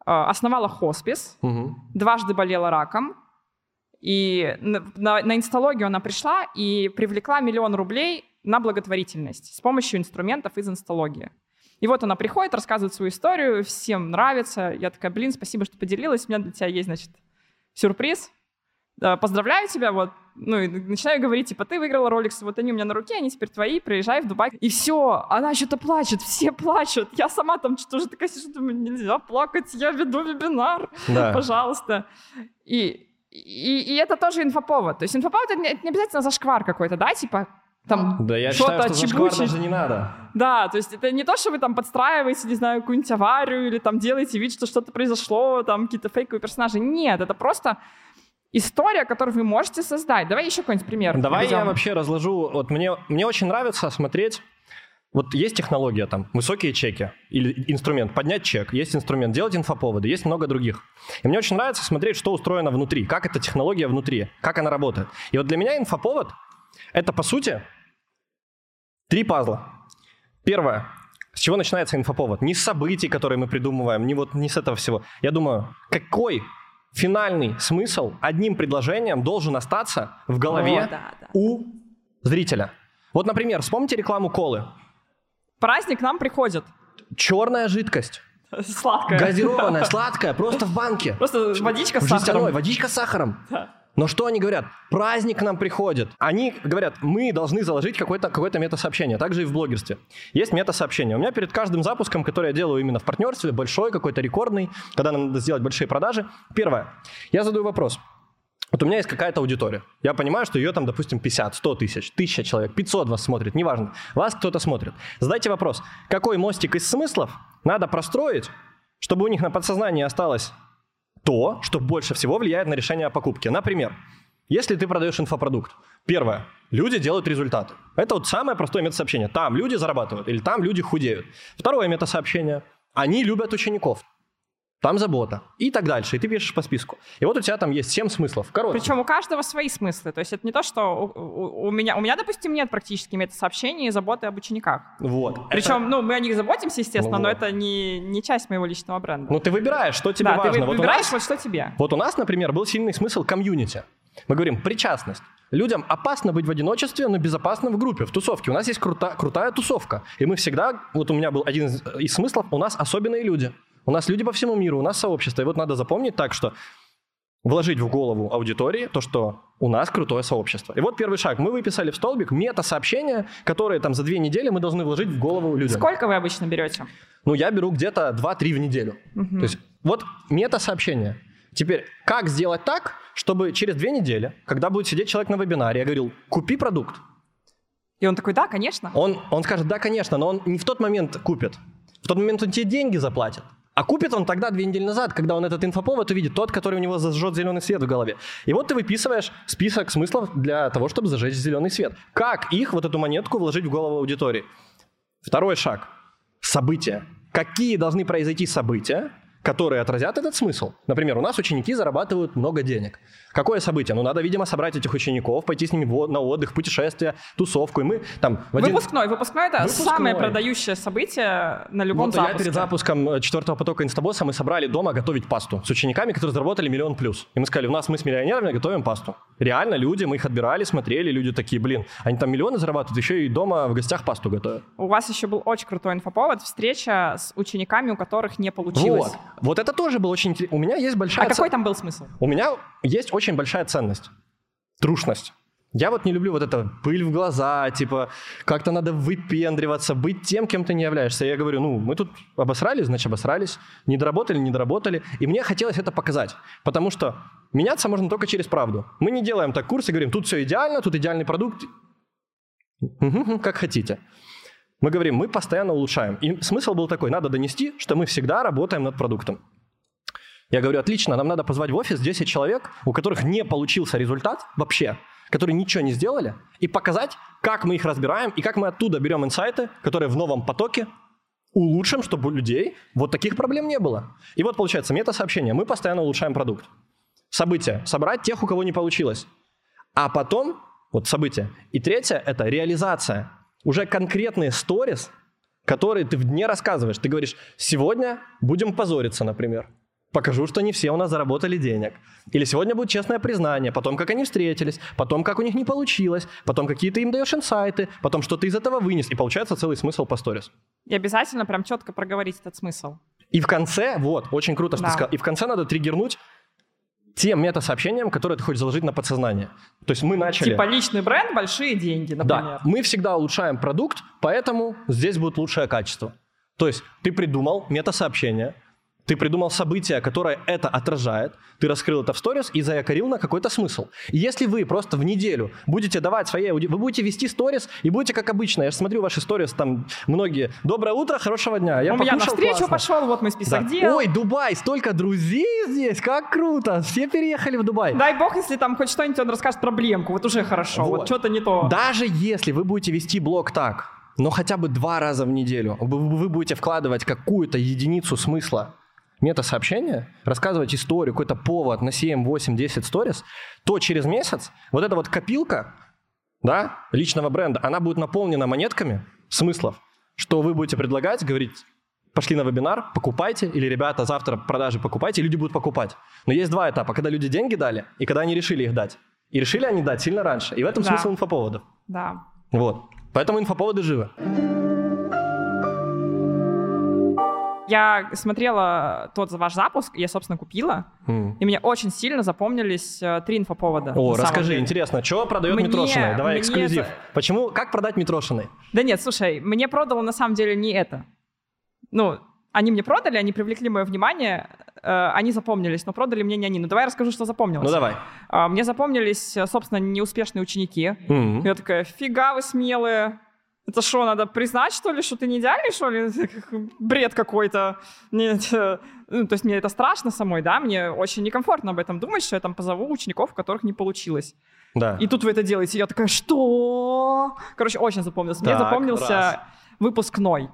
э, Основала хоспис Мгм. дважды болела раком. И на, на- на инсталогию она пришла и привлекла миллион рублей на благотворительность с помощью инструментов из инсталогии. И вот она приходит, рассказывает свою историю, всем нравится. Я такая, блин, спасибо, что поделилась. У меня для тебя есть, значит, сюрприз. Поздравляю тебя, вот. Ну, и начинаю говорить, типа, ты выиграла роликсы, вот они у меня на руке, они теперь твои, приезжай в Дубай. И все, она что-то плачет, все плачут. Я сама там что-то уже такая сижу, думаю, нельзя плакать, я веду вебинар Да. пожалуйста. И, и, и это тоже инфоповод. То есть инфоповод это не, это не обязательно зашквар какой-то, да, типа там Да я что-то считаю, что зашквар чебучить. даже не надо. Да, то есть это не то, что вы там подстраиваете, не знаю, какую-нибудь аварию или там делаете вид, что что-то произошло, там какие-то фейковые персонажи. Нет, это просто история, которую вы можете создать. Давай еще какой-нибудь пример. Давай я приведем. вообще разложу. Вот мне, мне очень нравится смотреть. Вот есть технология там, высокие чеки или инструмент, поднять чек, есть инструмент, делать инфоповоды, есть много других. И мне очень нравится смотреть, что устроено внутри, как эта технология внутри, как она работает. И вот для меня инфоповод — это, по сути, три пазла. Первое. С чего начинается инфоповод? Не с событий, которые мы придумываем, не вот не с этого всего. Я думаю, какой финальный смысл одним предложением должен остаться в голове О, да, да. у зрителя. Вот, например, вспомните рекламу колы. Праздник к нам приходит. Черная жидкость, Сладкое. газированная, сладкая, просто в банке. Просто водичка с сахаром. водичка с сахаром. Но что они говорят? Праздник к нам приходит. Они говорят, мы должны заложить какое-то какое метасообщение. Также и в блогерстве. Есть метасообщение. У меня перед каждым запуском, который я делаю именно в партнерстве, большой, какой-то рекордный, когда нам надо сделать большие продажи, первое, я задаю вопрос. Вот у меня есть какая-то аудитория. Я понимаю, что ее там, допустим, 50, 100 тысяч, 1000 человек, 500 вас смотрит, неважно. Вас кто-то смотрит. Задайте вопрос, какой мостик из смыслов надо простроить, чтобы у них на подсознании осталось то, что больше всего влияет на решение о покупке. Например, если ты продаешь инфопродукт, первое, люди делают результаты. Это вот самое простое метасообщение. Там люди зарабатывают или там люди худеют. Второе метасообщение, они любят учеников. Там забота и так дальше. И ты пишешь по списку. И вот у тебя там есть 7 смыслов. Короче. Причем у каждого свои смыслы. То есть это не то, что у, у, у меня, у меня, допустим, нет практически мета-сообщений и заботы об учениках. Вот. Причем, это... ну, мы о них заботимся, естественно, ну, но вот. это не, не часть моего личного бренда. Ну, ты выбираешь, что тебе да, важно. ты выбираешь, вот, вот что тебе. Вот у нас, например, был сильный смысл комьюнити. Мы говорим причастность. Людям опасно быть в одиночестве, но безопасно в группе, в тусовке. У нас есть крута, крутая тусовка. И мы всегда, вот у меня был один из, из смыслов, у нас особенные люди. У нас люди по всему миру, у нас сообщество. И вот надо запомнить так, что вложить в голову аудитории то, что у нас крутое сообщество. И вот первый шаг. Мы выписали в столбик мета-сообщения, которые там за две недели мы должны вложить в голову людям. Сколько вы обычно берете? Ну, я беру где-то 2-3 в неделю. Угу. То есть вот мета-сообщение. Теперь, как сделать так, чтобы через две недели, когда будет сидеть человек на вебинаре, я говорил, купи продукт. И он такой, да, конечно. Он, он скажет, да, конечно, но он не в тот момент купит. В тот момент он тебе деньги заплатит. А купит он тогда две недели назад, когда он этот инфоповод увидит, тот, который у него зажжет зеленый свет в голове. И вот ты выписываешь список смыслов для того, чтобы зажечь зеленый свет. Как их, вот эту монетку, вложить в голову аудитории? Второй шаг. События. Какие должны произойти события, которые отразят этот смысл. Например, у нас ученики зарабатывают много денег. Какое событие? Ну, надо, видимо, собрать этих учеников, пойти с ними на отдых, путешествие, тусовку. И мы там... В один... Выпускной. Выпускной — это Выпускной. самое продающее событие на любом вот запуске. Я перед запуском э, четвертого потока инстабосса мы собрали дома готовить пасту с учениками, которые заработали миллион плюс. И мы сказали, у нас мы с миллионерами готовим пасту. Реально люди, мы их отбирали, смотрели, люди такие, блин, они там миллионы зарабатывают, еще и дома в гостях пасту готовят. У вас еще был очень крутой инфоповод, встреча с учениками, у которых не получилось. Вот. Вот это тоже было очень интересно. У меня есть большая... А ц... какой там был смысл? У меня есть очень большая ценность. Трушность. Я вот не люблю вот это пыль в глаза, типа, как-то надо выпендриваться, быть тем, кем ты не являешься. Я говорю, ну, мы тут обосрались, значит, обосрались, не доработали, не доработали. И мне хотелось это показать, потому что меняться можно только через правду. Мы не делаем так курс и говорим, тут все идеально, тут идеальный продукт, как хотите. Мы говорим, мы постоянно улучшаем. И смысл был такой, надо донести, что мы всегда работаем над продуктом. Я говорю, отлично, нам надо позвать в офис 10 человек, у которых не получился результат вообще, которые ничего не сделали, и показать, как мы их разбираем, и как мы оттуда берем инсайты, которые в новом потоке улучшим, чтобы у людей вот таких проблем не было. И вот получается мета-сообщение. Мы постоянно улучшаем продукт. События. Собрать тех, у кого не получилось. А потом, вот события. И третье – это реализация. Уже конкретные сторис, которые ты в дне рассказываешь. Ты говоришь, сегодня будем позориться, например покажу, что не все у нас заработали денег. Или сегодня будет честное признание, потом как они встретились, потом как у них не получилось, потом какие ты им даешь инсайты, потом что ты из этого вынес. И получается целый смысл по сторис. И обязательно прям четко проговорить этот смысл. И в конце, вот, очень круто, что да. ты сказал, и в конце надо триггернуть тем мета-сообщением, которые ты хочешь заложить на подсознание. То есть мы начали... Типа личный бренд, большие деньги, например. Да, мы всегда улучшаем продукт, поэтому здесь будет лучшее качество. То есть ты придумал мета-сообщение, ты придумал событие, которое это отражает, ты раскрыл это в сторис и заякорил на какой-то смысл. И если вы просто в неделю будете давать своей аудитории, вы будете вести сторис и будете как обычно. Я же смотрю ваши сторис, там многие. Доброе утро, хорошего дня. Я У меня навстречу пошел, вот мой список да. дел. Ой, Дубай, столько друзей здесь, как круто. Все переехали в Дубай. Дай бог, если там хоть что-нибудь он расскажет проблемку, вот уже хорошо, вот, вот что-то не то. Даже если вы будете вести блог так, но хотя бы два раза в неделю вы будете вкладывать какую-то единицу смысла мета-сообщение, рассказывать историю, какой-то повод на 7, 8, 10 сторис, то через месяц вот эта вот копилка да, личного бренда, она будет наполнена монетками смыслов, что вы будете предлагать, говорить, пошли на вебинар, покупайте, или, ребята, завтра продажи покупайте, и люди будут покупать. Но есть два этапа, когда люди деньги дали, и когда они решили их дать. И решили они дать сильно раньше. И в этом да. смысл инфоповодов. Да. Вот. Поэтому инфоповоды живы. Я смотрела тот ваш запуск, я, собственно, купила, mm. и мне очень сильно запомнились э, три инфоповода. О, расскажи, интересно, что продает мне, Митрошиной? Давай мне эксклюзив. Это... Почему, как продать Митрошиной? Да нет, слушай, мне продало на самом деле не это. Ну, они мне продали, они привлекли мое внимание, э, они запомнились, но продали мне не они. Ну давай я расскажу, что запомнилось. Ну давай. Э, мне запомнились, собственно, неуспешные ученики. Mm-hmm. Я такая, фига вы смелые, это что, надо признать, что ли, что ты не идеальный, что ли? Бред какой-то. Нет. Ну, то есть мне это страшно самой, да, мне очень некомфортно об этом думать, что я там позову учеников, у которых не получилось. Да. И тут вы это делаете. Я такая, что? Короче, очень запомнился. Так, мне запомнился раз. выпускной.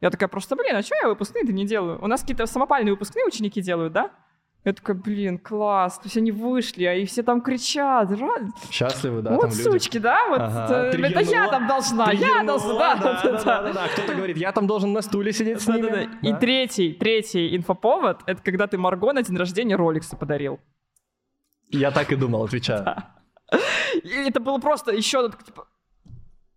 Я такая, просто, блин, а что я выпускные-то не делаю? У нас какие-то самопальные выпускные ученики делают, да? Я такая, блин, класс, то есть они вышли, а и все там кричат. Счастливы, да, вот там люди. сучки, да, вот Ага, э, это я там должна, я должна, да, да, да, да, да, да. Кто-то говорит, я там должен на стуле сидеть с ними. Да-да-да. И Да. третий, третий инфоповод, это когда ты Марго на день рождения роликсы подарил. Я так и думал, отвечаю. И это было просто еще типа,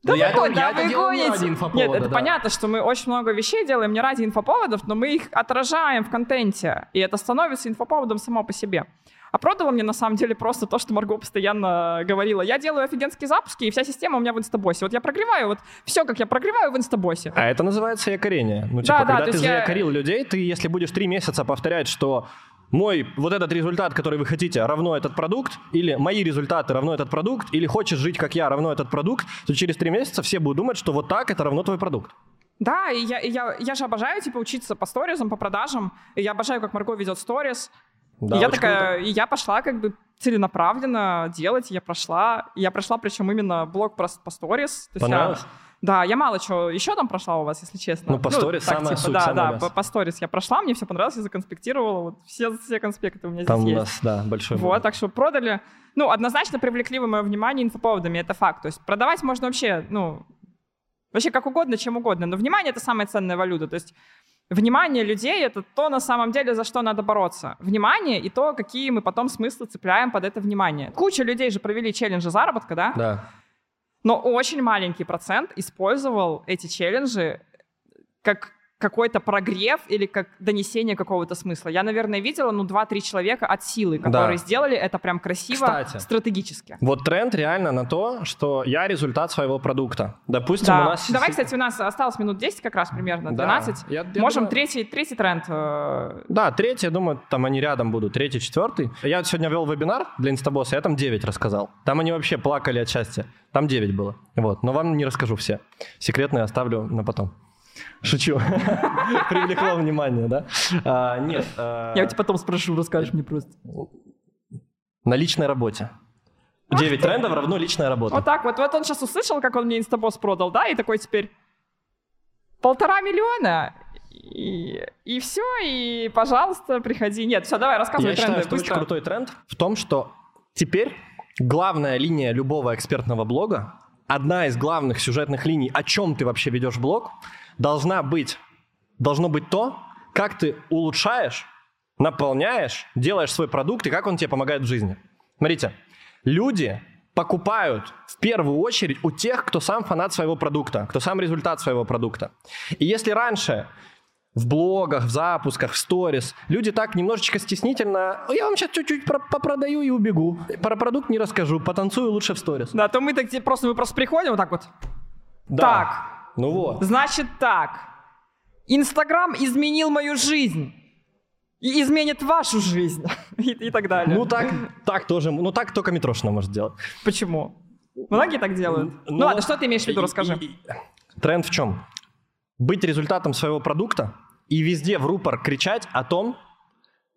Да я вы это- я да это вы не гоните. ради инфоповода, Нет, это да. понятно, что мы очень много вещей делаем не ради инфоповодов, но мы их отражаем в контенте, и это становится инфоповодом само по себе. А продало мне на самом деле просто то, что Марго постоянно говорила. Я делаю офигенские запуски, и вся система у меня в инстабосе. Вот я прогреваю, вот все, как я прогреваю в инстабосе. А это называется якорение. Ну, Да, типа, да, когда то ты есть я- заякорил людей, ты, если будешь три месяца повторять, что мой вот этот результат, который вы хотите, равно этот продукт, или мои результаты равно этот продукт, или хочешь жить как я, равно этот продукт, то через три месяца все будут думать, что вот так это равно твой продукт. Да, и я, и я, я же обожаю, типа, учиться по сторизам, по продажам. И я обожаю, как Марго ведет сторис. Да, и я такая, и я пошла как бы целенаправленно делать, я прошла, я прошла причем именно блог про, по сторис. То есть я- Понравилось? Да, я мало чего еще там прошла у вас, если честно. Ну, по сторис так, самая типа, суть, Да, самое да, по, по сторис я прошла, мне все понравилось, я законспектировала, вот все, все конспекты у меня Там здесь у есть. нас, да, большой Вот, так что продали. Ну, однозначно привлекли вы мое внимание инфоповодами, это факт. То есть продавать можно вообще, ну, вообще как угодно, чем угодно. Но внимание — это самая ценная валюта. То есть внимание людей — это то, на самом деле, за что надо бороться. Внимание и то, какие мы потом смыслы цепляем под это внимание. Куча людей же провели челленджи заработка, да? Да. Но очень маленький процент использовал эти челленджи как какой-то прогрев или как донесение какого-то смысла. Я, наверное, видела, ну, 2-3 человека от силы, которые Да. сделали это прям красиво, Кстати. стратегически. Вот тренд реально на то, что я результат своего продукта. Допустим, Да. у нас... Давай, кстати, у нас осталось минут 10 как раз примерно, Да. 12. Я- я Можем думаю- третий, третий тренд. э, Да, третий, я думаю, там они рядом будут, третий, четвертый. Я сегодня вел вебинар для инстабосса, я там 9 рассказал. Там они вообще плакали от счастья. Там 9 было. Вот, но вам не расскажу все. Секретные оставлю на потом. Шучу. Привлекло внимание, да? А, Нет. а, Я тебя потом спрошу, расскажешь мне просто. На личной работе. 9 трендов равно личная работа. Вот так вот. Вот он сейчас услышал, как он мне инстабосс продал, да, и такой теперь полтора миллиона. И, и все, и, пожалуйста, приходи. Нет, все, давай, рассказывай Я тренды считаю, что быстро. очень крутой тренд в том, что теперь главная линия любого экспертного блога, одна из главных сюжетных линий, о чем ты вообще ведешь блог, должна быть, должно быть то, как ты улучшаешь, наполняешь, делаешь свой продукт и как он тебе помогает в жизни. Смотрите, люди покупают в первую очередь у тех, кто сам фанат своего продукта, кто сам результат своего продукта. И если раньше в блогах, в запусках, в сторис. Люди так немножечко стеснительно. «О, Я вам сейчас чуть-чуть про- попродаю и убегу. Про продукт не расскажу, потанцую лучше в сторис. Да, то мы так просто, мы просто приходим вот так вот. Да. Так, Ну вот. значит так. Инстаграм изменил мою жизнь. И изменит вашу жизнь. И, и так далее. Ну так, так тоже, ну так только Митрошина может делать. Почему? Многие так делают. Ну, Но- ладно, что ты имеешь в виду, расскажи. и- и- Тренд в чем? Быть результатом своего продукта и везде в рупор кричать о том,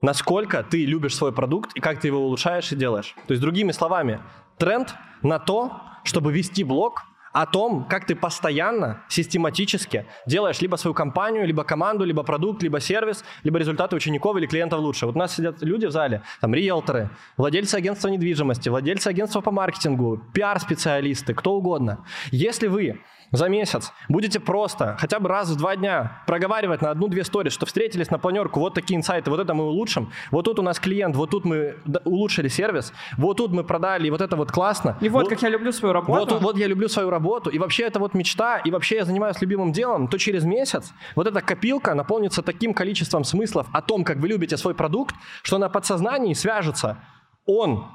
насколько ты любишь свой продукт и как ты его улучшаешь и делаешь. То есть, другими словами, тренд на то, чтобы вести блог о том, как ты постоянно, систематически делаешь либо свою компанию, либо команду, либо продукт, либо сервис, либо результаты учеников или клиентов лучше. Вот у нас сидят люди в зале, там риэлторы, владельцы агентства недвижимости, владельцы агентства по маркетингу, пиар-специалисты, кто угодно. Если вы за месяц будете просто хотя бы раз в два дня проговаривать на одну-две сторис, что встретились на планерку, вот такие инсайты, вот это мы улучшим, вот тут у нас клиент, вот тут мы улучшили сервис, вот тут мы продали, и вот это вот классно. И вот, как я люблю свою работу. Вот, вот я люблю свою работу, и вообще это вот мечта, и вообще я занимаюсь любимым делом, то через месяц вот эта копилка наполнится таким количеством смыслов о том, как вы любите свой продукт, что на подсознании свяжется. Он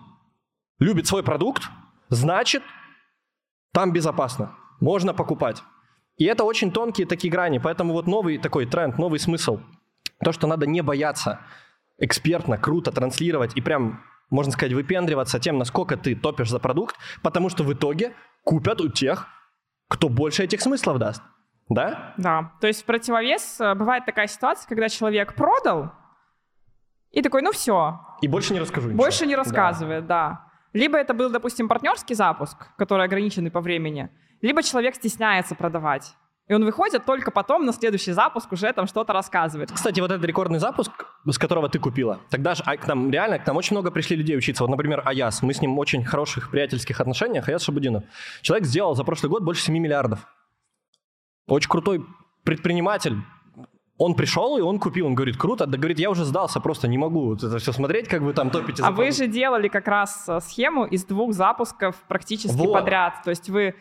любит свой продукт, значит, там безопасно, можно покупать. И это очень тонкие такие грани, поэтому вот новый такой тренд, новый смысл. То, что надо не бояться экспертно, круто транслировать и прям, можно сказать, выпендриваться тем, насколько ты топишь за продукт, потому что в итоге купят у тех, кто больше этих смыслов даст. Да? Да, то есть в противовес э, бывает такая ситуация, когда человек продал и такой, ну все, И больше не расскажу ничего. больше не Да. рассказывает, да. Либо это был, допустим, партнерский запуск, который ограниченный по времени, либо человек стесняется продавать. И он выходит только потом на следующий запуск уже там что-то рассказывает. Кстати, вот этот рекордный запуск, с которого ты купила, тогда же а, к нам реально, к нам очень много пришли людей учиться. Вот, например, Аяс. Мы с ним в очень хороших приятельских отношениях. Аяс Шабудинов. Человек сделал за прошлый год больше 7 миллиардов. Очень крутой предприниматель. Он пришел и он купил, он говорит, круто, да говорит, я уже сдался, просто не могу это все смотреть, как вы там топите. А вы же делали как раз э, схему из двух запусков практически вот. подряд, то есть вы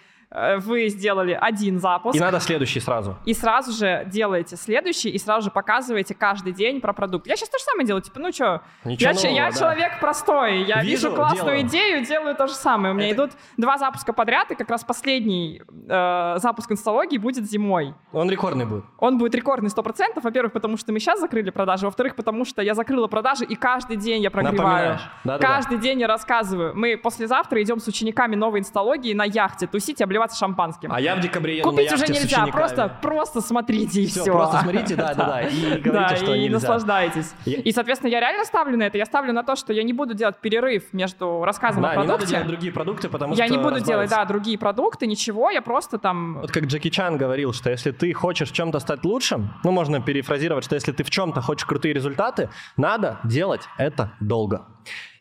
вы сделали один запуск. И надо следующий сразу. И сразу же делаете следующий, и сразу же показываете каждый день про продукт. Я сейчас то же самое делаю, типа, ну что, я, нового, я да. человек простой, я вижу, вижу классную делаю. идею, делаю то же самое. У меня Это... идут два запуска подряд, и как раз последний э, запуск инсталогии будет зимой. Он рекордный будет. Он будет рекордный 100%, во-первых, потому что мы сейчас закрыли продажи, во-вторых, потому что я закрыла продажи, и каждый день я прогреваю. Да, каждый да. день я рассказываю. Мы послезавтра идем с учениками новой инсталогии на яхте тусить обливать обливаться шампанским. А я в декабре еду Купить уже нельзя, просто, просто смотрите и все. все. Просто смотрите, да, да, да, и говорите, да, что и нельзя. наслаждайтесь. Я... И, соответственно, я реально ставлю на это. Я ставлю на то, что я не буду делать перерыв между рассказом да, о продукте. не надо делать другие продукты, потому я что Я не буду делать, да, другие продукты, ничего, я просто там... Вот как Джеки Чан говорил, что если ты хочешь в чем-то стать лучшим, ну, можно перефразировать, что если ты в чем-то хочешь крутые результаты, надо делать это долго.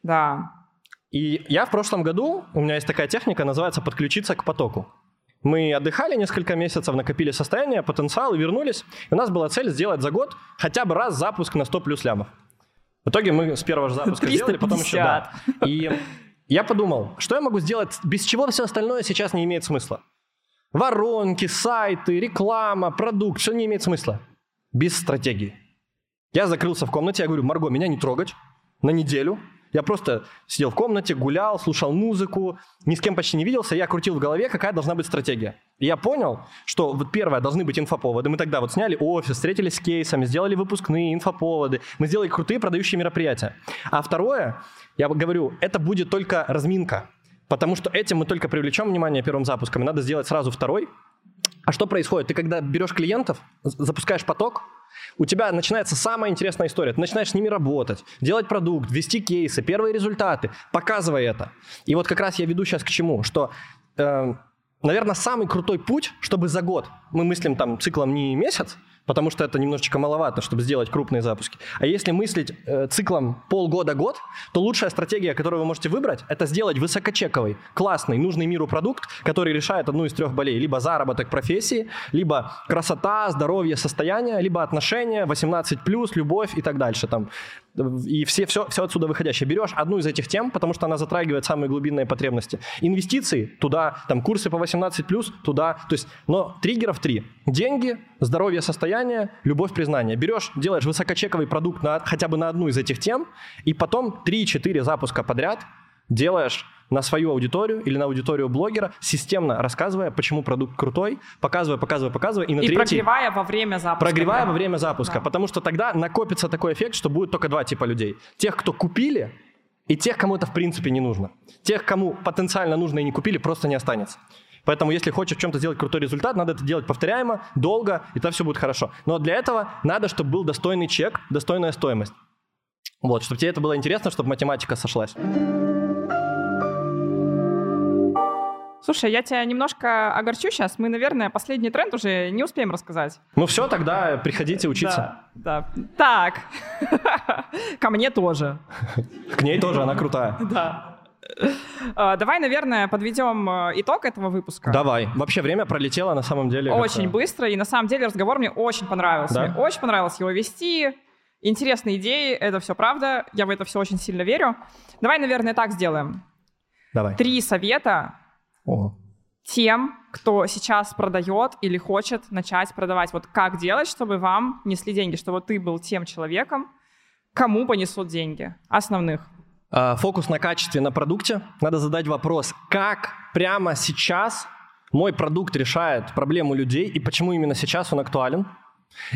Да. И я в прошлом году, у меня есть такая техника, называется подключиться к потоку. Мы отдыхали несколько месяцев, накопили состояние, потенциал и вернулись. И у нас была цель сделать за год хотя бы раз запуск на 100 плюс лямов. В итоге мы с первого же запуска 350. сделали, потом еще да. И я подумал, что я могу сделать, без чего все остальное сейчас не имеет смысла. Воронки, сайты, реклама, продукт, все не имеет смысла. Без стратегии. Я закрылся в комнате, я говорю, Марго, меня не трогать на неделю, я просто сидел в комнате, гулял, слушал музыку, ни с кем почти не виделся, я крутил в голове, какая должна быть стратегия. И я понял, что вот первое, должны быть инфоповоды. Мы тогда вот сняли офис, встретились с кейсами, сделали выпускные инфоповоды, мы сделали крутые продающие мероприятия. А второе, я говорю, это будет только разминка, потому что этим мы только привлечем внимание первым запуском, и надо сделать сразу второй. А что происходит? Ты когда берешь клиентов, запускаешь поток, у тебя начинается самая интересная история. Ты начинаешь с ними работать, делать продукт, вести кейсы, первые результаты, показывай это. И вот как раз я веду сейчас к чему, что, э, наверное, самый крутой путь, чтобы за год, мы мыслим там циклом не месяц, потому что это немножечко маловато, чтобы сделать крупные запуски. А если мыслить э, циклом полгода-год, то лучшая стратегия, которую вы можете выбрать, это сделать высокочековый, классный, нужный миру продукт, который решает одну из трех болей. Либо заработок профессии, либо красота, здоровье, состояние, либо отношения, 18+, любовь и так дальше. Там и все, все, все отсюда выходящее. Берешь одну из этих тем, потому что она затрагивает самые глубинные потребности. Инвестиции туда, там курсы по 18+, туда. То есть, но триггеров три. Деньги, здоровье, состояние, любовь, признание. Берешь, делаешь высокочековый продукт на, хотя бы на одну из этих тем, и потом 3-4 запуска подряд делаешь на свою аудиторию или на аудиторию блогера, системно рассказывая, почему продукт крутой, показывая, показывая, показывая. И, на и третий, прогревая во время запуска. Прогревая во время запуска, да. потому что тогда накопится такой эффект, что будет только два типа людей. Тех, кто купили, и тех, кому это в принципе не нужно. Тех, кому потенциально нужно и не купили, просто не останется. Поэтому, если хочешь в чем-то сделать крутой результат, надо это делать повторяемо, долго, и тогда все будет хорошо. Но для этого надо, чтобы был достойный чек, достойная стоимость. Вот, чтобы тебе это было интересно, чтобы математика сошлась. Слушай, я тебя немножко огорчу сейчас. Мы, наверное, последний тренд уже не успеем рассказать. Ну все, тогда приходите учиться. Да, да. Так. Ко мне тоже. К ней тоже, она крутая. Да. А, давай, наверное, подведем э, итог этого выпуска. Давай. Вообще время пролетело на самом деле. Очень быстро, и на самом деле разговор мне очень понравился. Да? Мне очень понравилось его вести. Интересные идеи, это все правда. Я в это все очень сильно верю. Давай, наверное, так сделаем. Давай. Три совета о. тем, кто сейчас продает или хочет начать продавать. Вот как делать, чтобы вам несли деньги, чтобы ты был тем человеком, кому понесут деньги основных. А, фокус на качестве на продукте. Надо задать вопрос, как прямо сейчас мой продукт решает проблему людей и почему именно сейчас он актуален.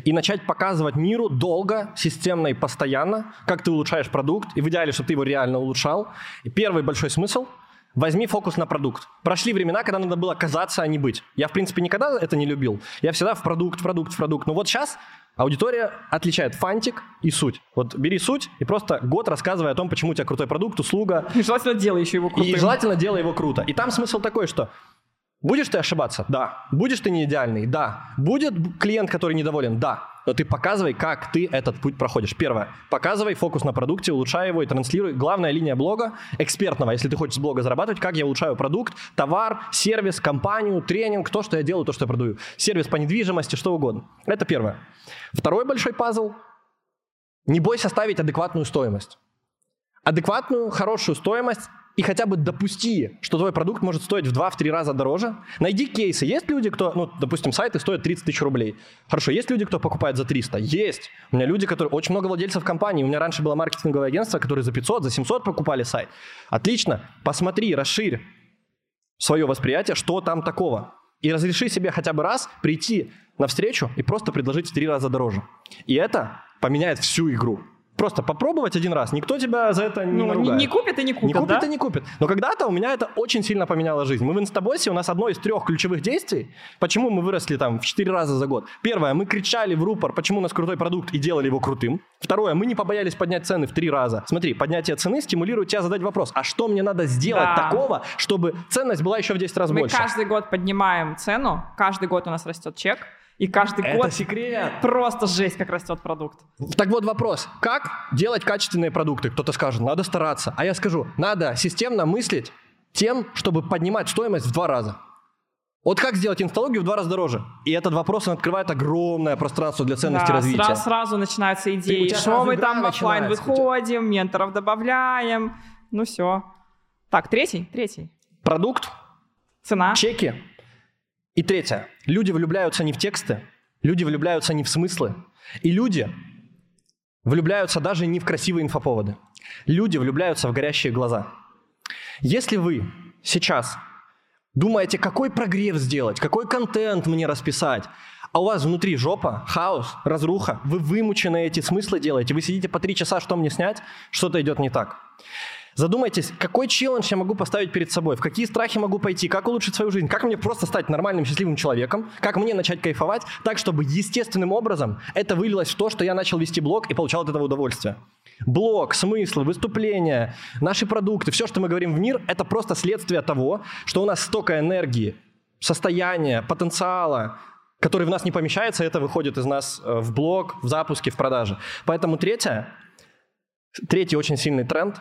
И начать показывать миру долго, системно и постоянно, как ты улучшаешь продукт, и в идеале, чтобы ты его реально улучшал. И первый большой смысл – Возьми фокус на продукт. Прошли времена, когда надо было казаться, а не быть. Я, в принципе, никогда это не любил. Я всегда в продукт, в продукт, в продукт. Но вот сейчас аудитория отличает фантик и суть. Вот бери суть и просто год рассказывай о том, почему у тебя крутой продукт, услуга. И желательно делай еще его крутым. И желательно делай его круто. И там смысл такой, что Будешь ты ошибаться? Да. Будешь ты не идеальный? Да. Будет клиент, который недоволен? Да. Но ты показывай, как ты этот путь проходишь. Первое. Показывай фокус на продукте, улучшай его и транслируй. Главная линия блога экспертного, если ты хочешь с блога зарабатывать, как я улучшаю продукт, товар, сервис, компанию, тренинг, то, что я делаю, то, что я продаю. Сервис по недвижимости, что угодно. Это первое. Второй большой пазл. Не бойся ставить адекватную стоимость. Адекватную, хорошую стоимость и хотя бы допусти, что твой продукт может стоить в 2-3 раза дороже. Найди кейсы. Есть люди, кто, ну, допустим, сайты стоят 30 тысяч рублей. Хорошо, есть люди, кто покупает за 300? Есть. У меня люди, которые... Очень много владельцев компаний. У меня раньше было маркетинговое агентство, которые за 500, за 700 покупали сайт. Отлично. Посмотри, расширь свое восприятие, что там такого. И разреши себе хотя бы раз прийти на встречу и просто предложить в три раза дороже. И это поменяет всю игру. Просто попробовать один раз, никто тебя за это не ну, наругает. Не, не купит и не купит, Не купит да? и не купит. Но когда-то у меня это очень сильно поменяло жизнь. Мы в Инстабосе, у нас одно из трех ключевых действий, почему мы выросли там в четыре раза за год. Первое, мы кричали в рупор, почему у нас крутой продукт и делали его крутым. Второе, мы не побоялись поднять цены в три раза. Смотри, поднятие цены стимулирует тебя задать вопрос, а что мне надо сделать Да. такого, чтобы ценность была еще в 10 раз Мы больше? каждый год поднимаем цену, каждый год у нас растет чек, и каждый Это год секрет. просто жесть, как растет продукт. Так вот вопрос, как делать качественные продукты? Кто-то скажет, надо стараться. А я скажу, надо системно мыслить тем, чтобы поднимать стоимость в два раза. Вот как сделать инсталогию в два раза дороже? И этот вопрос, он открывает огромное пространство для ценности Да, развития. сразу, сразу идеи, тебя что мы там в офлайн начинается, тебя- выходим, менторов добавляем, ну все. Так, третий, третий. Продукт, Цена. чеки. И третье. Люди влюбляются не в тексты, люди влюбляются не в смыслы. И люди влюбляются даже не в красивые инфоповоды. Люди влюбляются в горящие глаза. Если вы сейчас думаете, какой прогрев сделать, какой контент мне расписать, а у вас внутри жопа, хаос, разруха, вы вымученные эти смыслы делаете, вы сидите по три часа, что мне снять, что-то идет не так. Задумайтесь, какой челлендж я могу поставить перед собой, в какие страхи могу пойти, как улучшить свою жизнь, как мне просто стать нормальным, счастливым человеком, как мне начать кайфовать, так, чтобы естественным образом это вылилось в то, что я начал вести блог и получал от этого удовольствие. Блог, смыслы, выступления, наши продукты, все, что мы говорим в мир, это просто следствие того, что у нас столько энергии, состояния, потенциала, который в нас не помещается, это выходит из нас э, в блог, в запуске, в продаже. Поэтому третье, третий очень сильный тренд,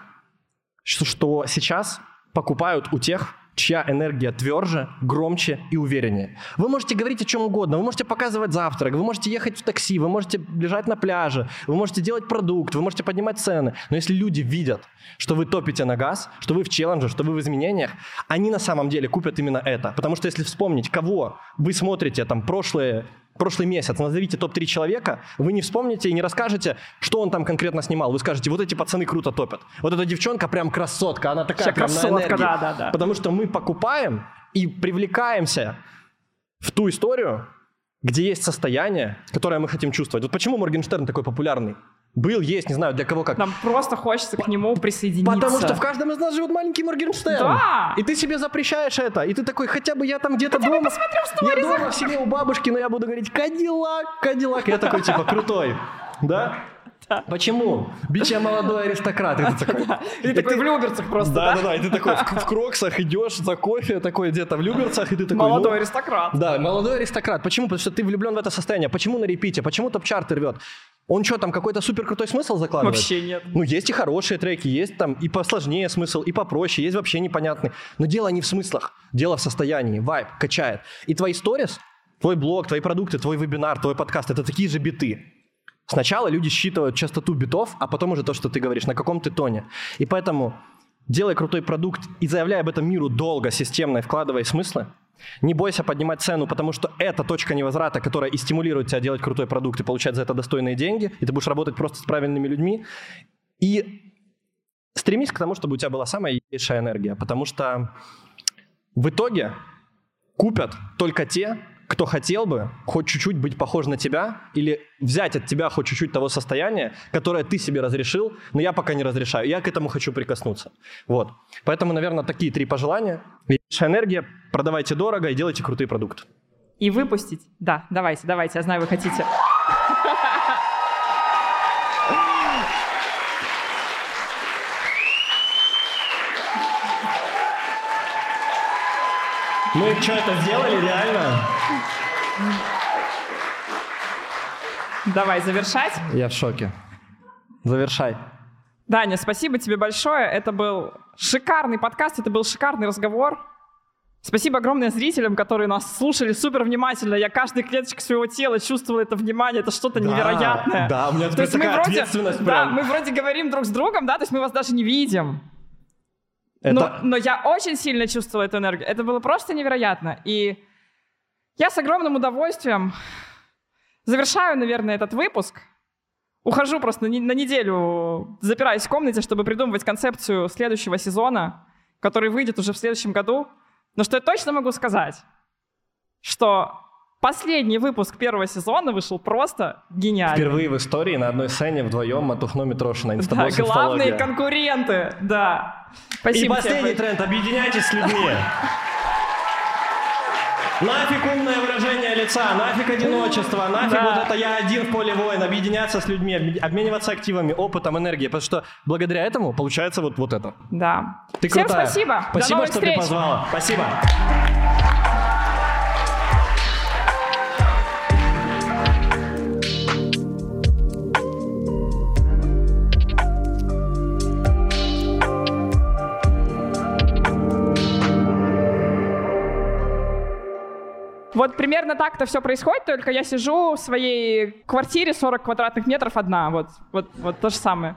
что, что сейчас покупают у тех, чья энергия тверже, громче и увереннее. Вы можете говорить о чем угодно, вы можете показывать завтрак, вы можете ехать в такси, вы можете лежать на пляже, вы можете делать продукт, вы можете поднимать цены. Но если люди видят, что вы топите на газ, что вы в челлендже, что вы в изменениях, они на самом деле купят именно это. Потому что если вспомнить, кого вы смотрите там прошлые прошлый месяц, назовите топ-3 человека, вы не вспомните и не расскажете, что он там конкретно снимал. Вы скажете, вот эти пацаны круто топят. Вот эта девчонка прям красотка, она такая Вообще прям на красотка, энергии. да, да, да. Потому что мы покупаем и привлекаемся в ту историю, где есть состояние, которое мы хотим чувствовать. Вот почему Моргенштерн такой популярный? Был, есть, не знаю, для кого как. Нам просто хочется к нему присоединиться. Потому что в каждом из нас живет маленький Моргенштерн. Да. И ты себе запрещаешь это. И ты такой, хотя бы я там где-то Хотя дома. я дома в селе у бабушки, но я буду говорить Кадиллак, Кадиллак. Я такой, типа, крутой. Да? Почему? Бич, я молодой аристократ. И ты такой, И такой в Люберцах просто, да, да? да. И ты такой в, в кроксах идешь за кофе, такой где-то в Люберцах, и ты такой... Молодой ну, аристократ. Да, молодой аристократ. Почему? Потому что ты влюблен в это состояние. Почему на репите? Почему топ-чарт рвет? Он что, там какой-то супер крутой смысл закладывает? Вообще нет. Ну, есть и хорошие треки, есть там и посложнее смысл, и попроще, есть вообще непонятный. Но дело не в смыслах, дело в состоянии, вайб, качает. И твои сторис, твой блог, твои продукты, твой вебинар, твой подкаст — это такие же биты. Сначала люди считывают частоту битов, а потом уже то, что ты говоришь, на каком ты тоне. И поэтому делай крутой продукт и заявляй об этом миру долго, системно и вкладывай смыслы. Не бойся поднимать цену, потому что это точка невозврата, которая и стимулирует тебя делать крутой продукт и получать за это достойные деньги, и ты будешь работать просто с правильными людьми. И стремись к тому, чтобы у тебя была самая ярчайшая энергия, потому что в итоге купят только те, кто хотел бы хоть чуть-чуть быть похож на тебя или взять от тебя хоть чуть-чуть того состояния, которое ты себе разрешил, но я пока не разрешаю. Я к этому хочу прикоснуться. Вот. Поэтому, наверное, такие три пожелания. Энергия, продавайте дорого и делайте крутые продукты. И выпустить. Да, давайте, давайте, я знаю, вы хотите. Мы что, это сделали реально? Давай завершать. Я в шоке. Завершай. Даня, спасибо тебе большое. Это был шикарный подкаст, это был шикарный разговор. Спасибо огромное зрителям, которые нас слушали супер внимательно. Я каждой клеточкой своего тела чувствовала это внимание. Это что-то Да, невероятное. да, у меня То теперь есть мы такая вроде, ответственность да, прям. мы вроде говорим друг с другом, да, то есть мы вас даже не видим. Это... Но, но я очень сильно чувствовала эту энергию. Это было просто невероятно. И я с огромным удовольствием завершаю, наверное, этот выпуск. Ухожу просто на неделю, запираюсь в комнате, чтобы придумывать концепцию следующего сезона, который выйдет уже в следующем году. Но что я точно могу сказать, что последний выпуск первого сезона вышел просто гениально. Впервые в истории на одной сцене вдвоем Матухно Митрошина. Да, главные конкуренты, да. И Спасибо тебе. последний тренд. Объединяйтесь с людьми. Нафиг умное выражение лица, нафиг одиночество, нафиг Да. вот это я один в поле воин, объединяться с людьми, обме- обмениваться активами, опытом, энергией, потому что благодаря этому получается вот, вот это. Да. Ты Всем крутая. спасибо. До Спасибо, новых что встреч. ты позвала. Спасибо. Вот примерно так-то все происходит, только я сижу в своей квартире 40 квадратных метров одна. Вот, вот, вот то же самое.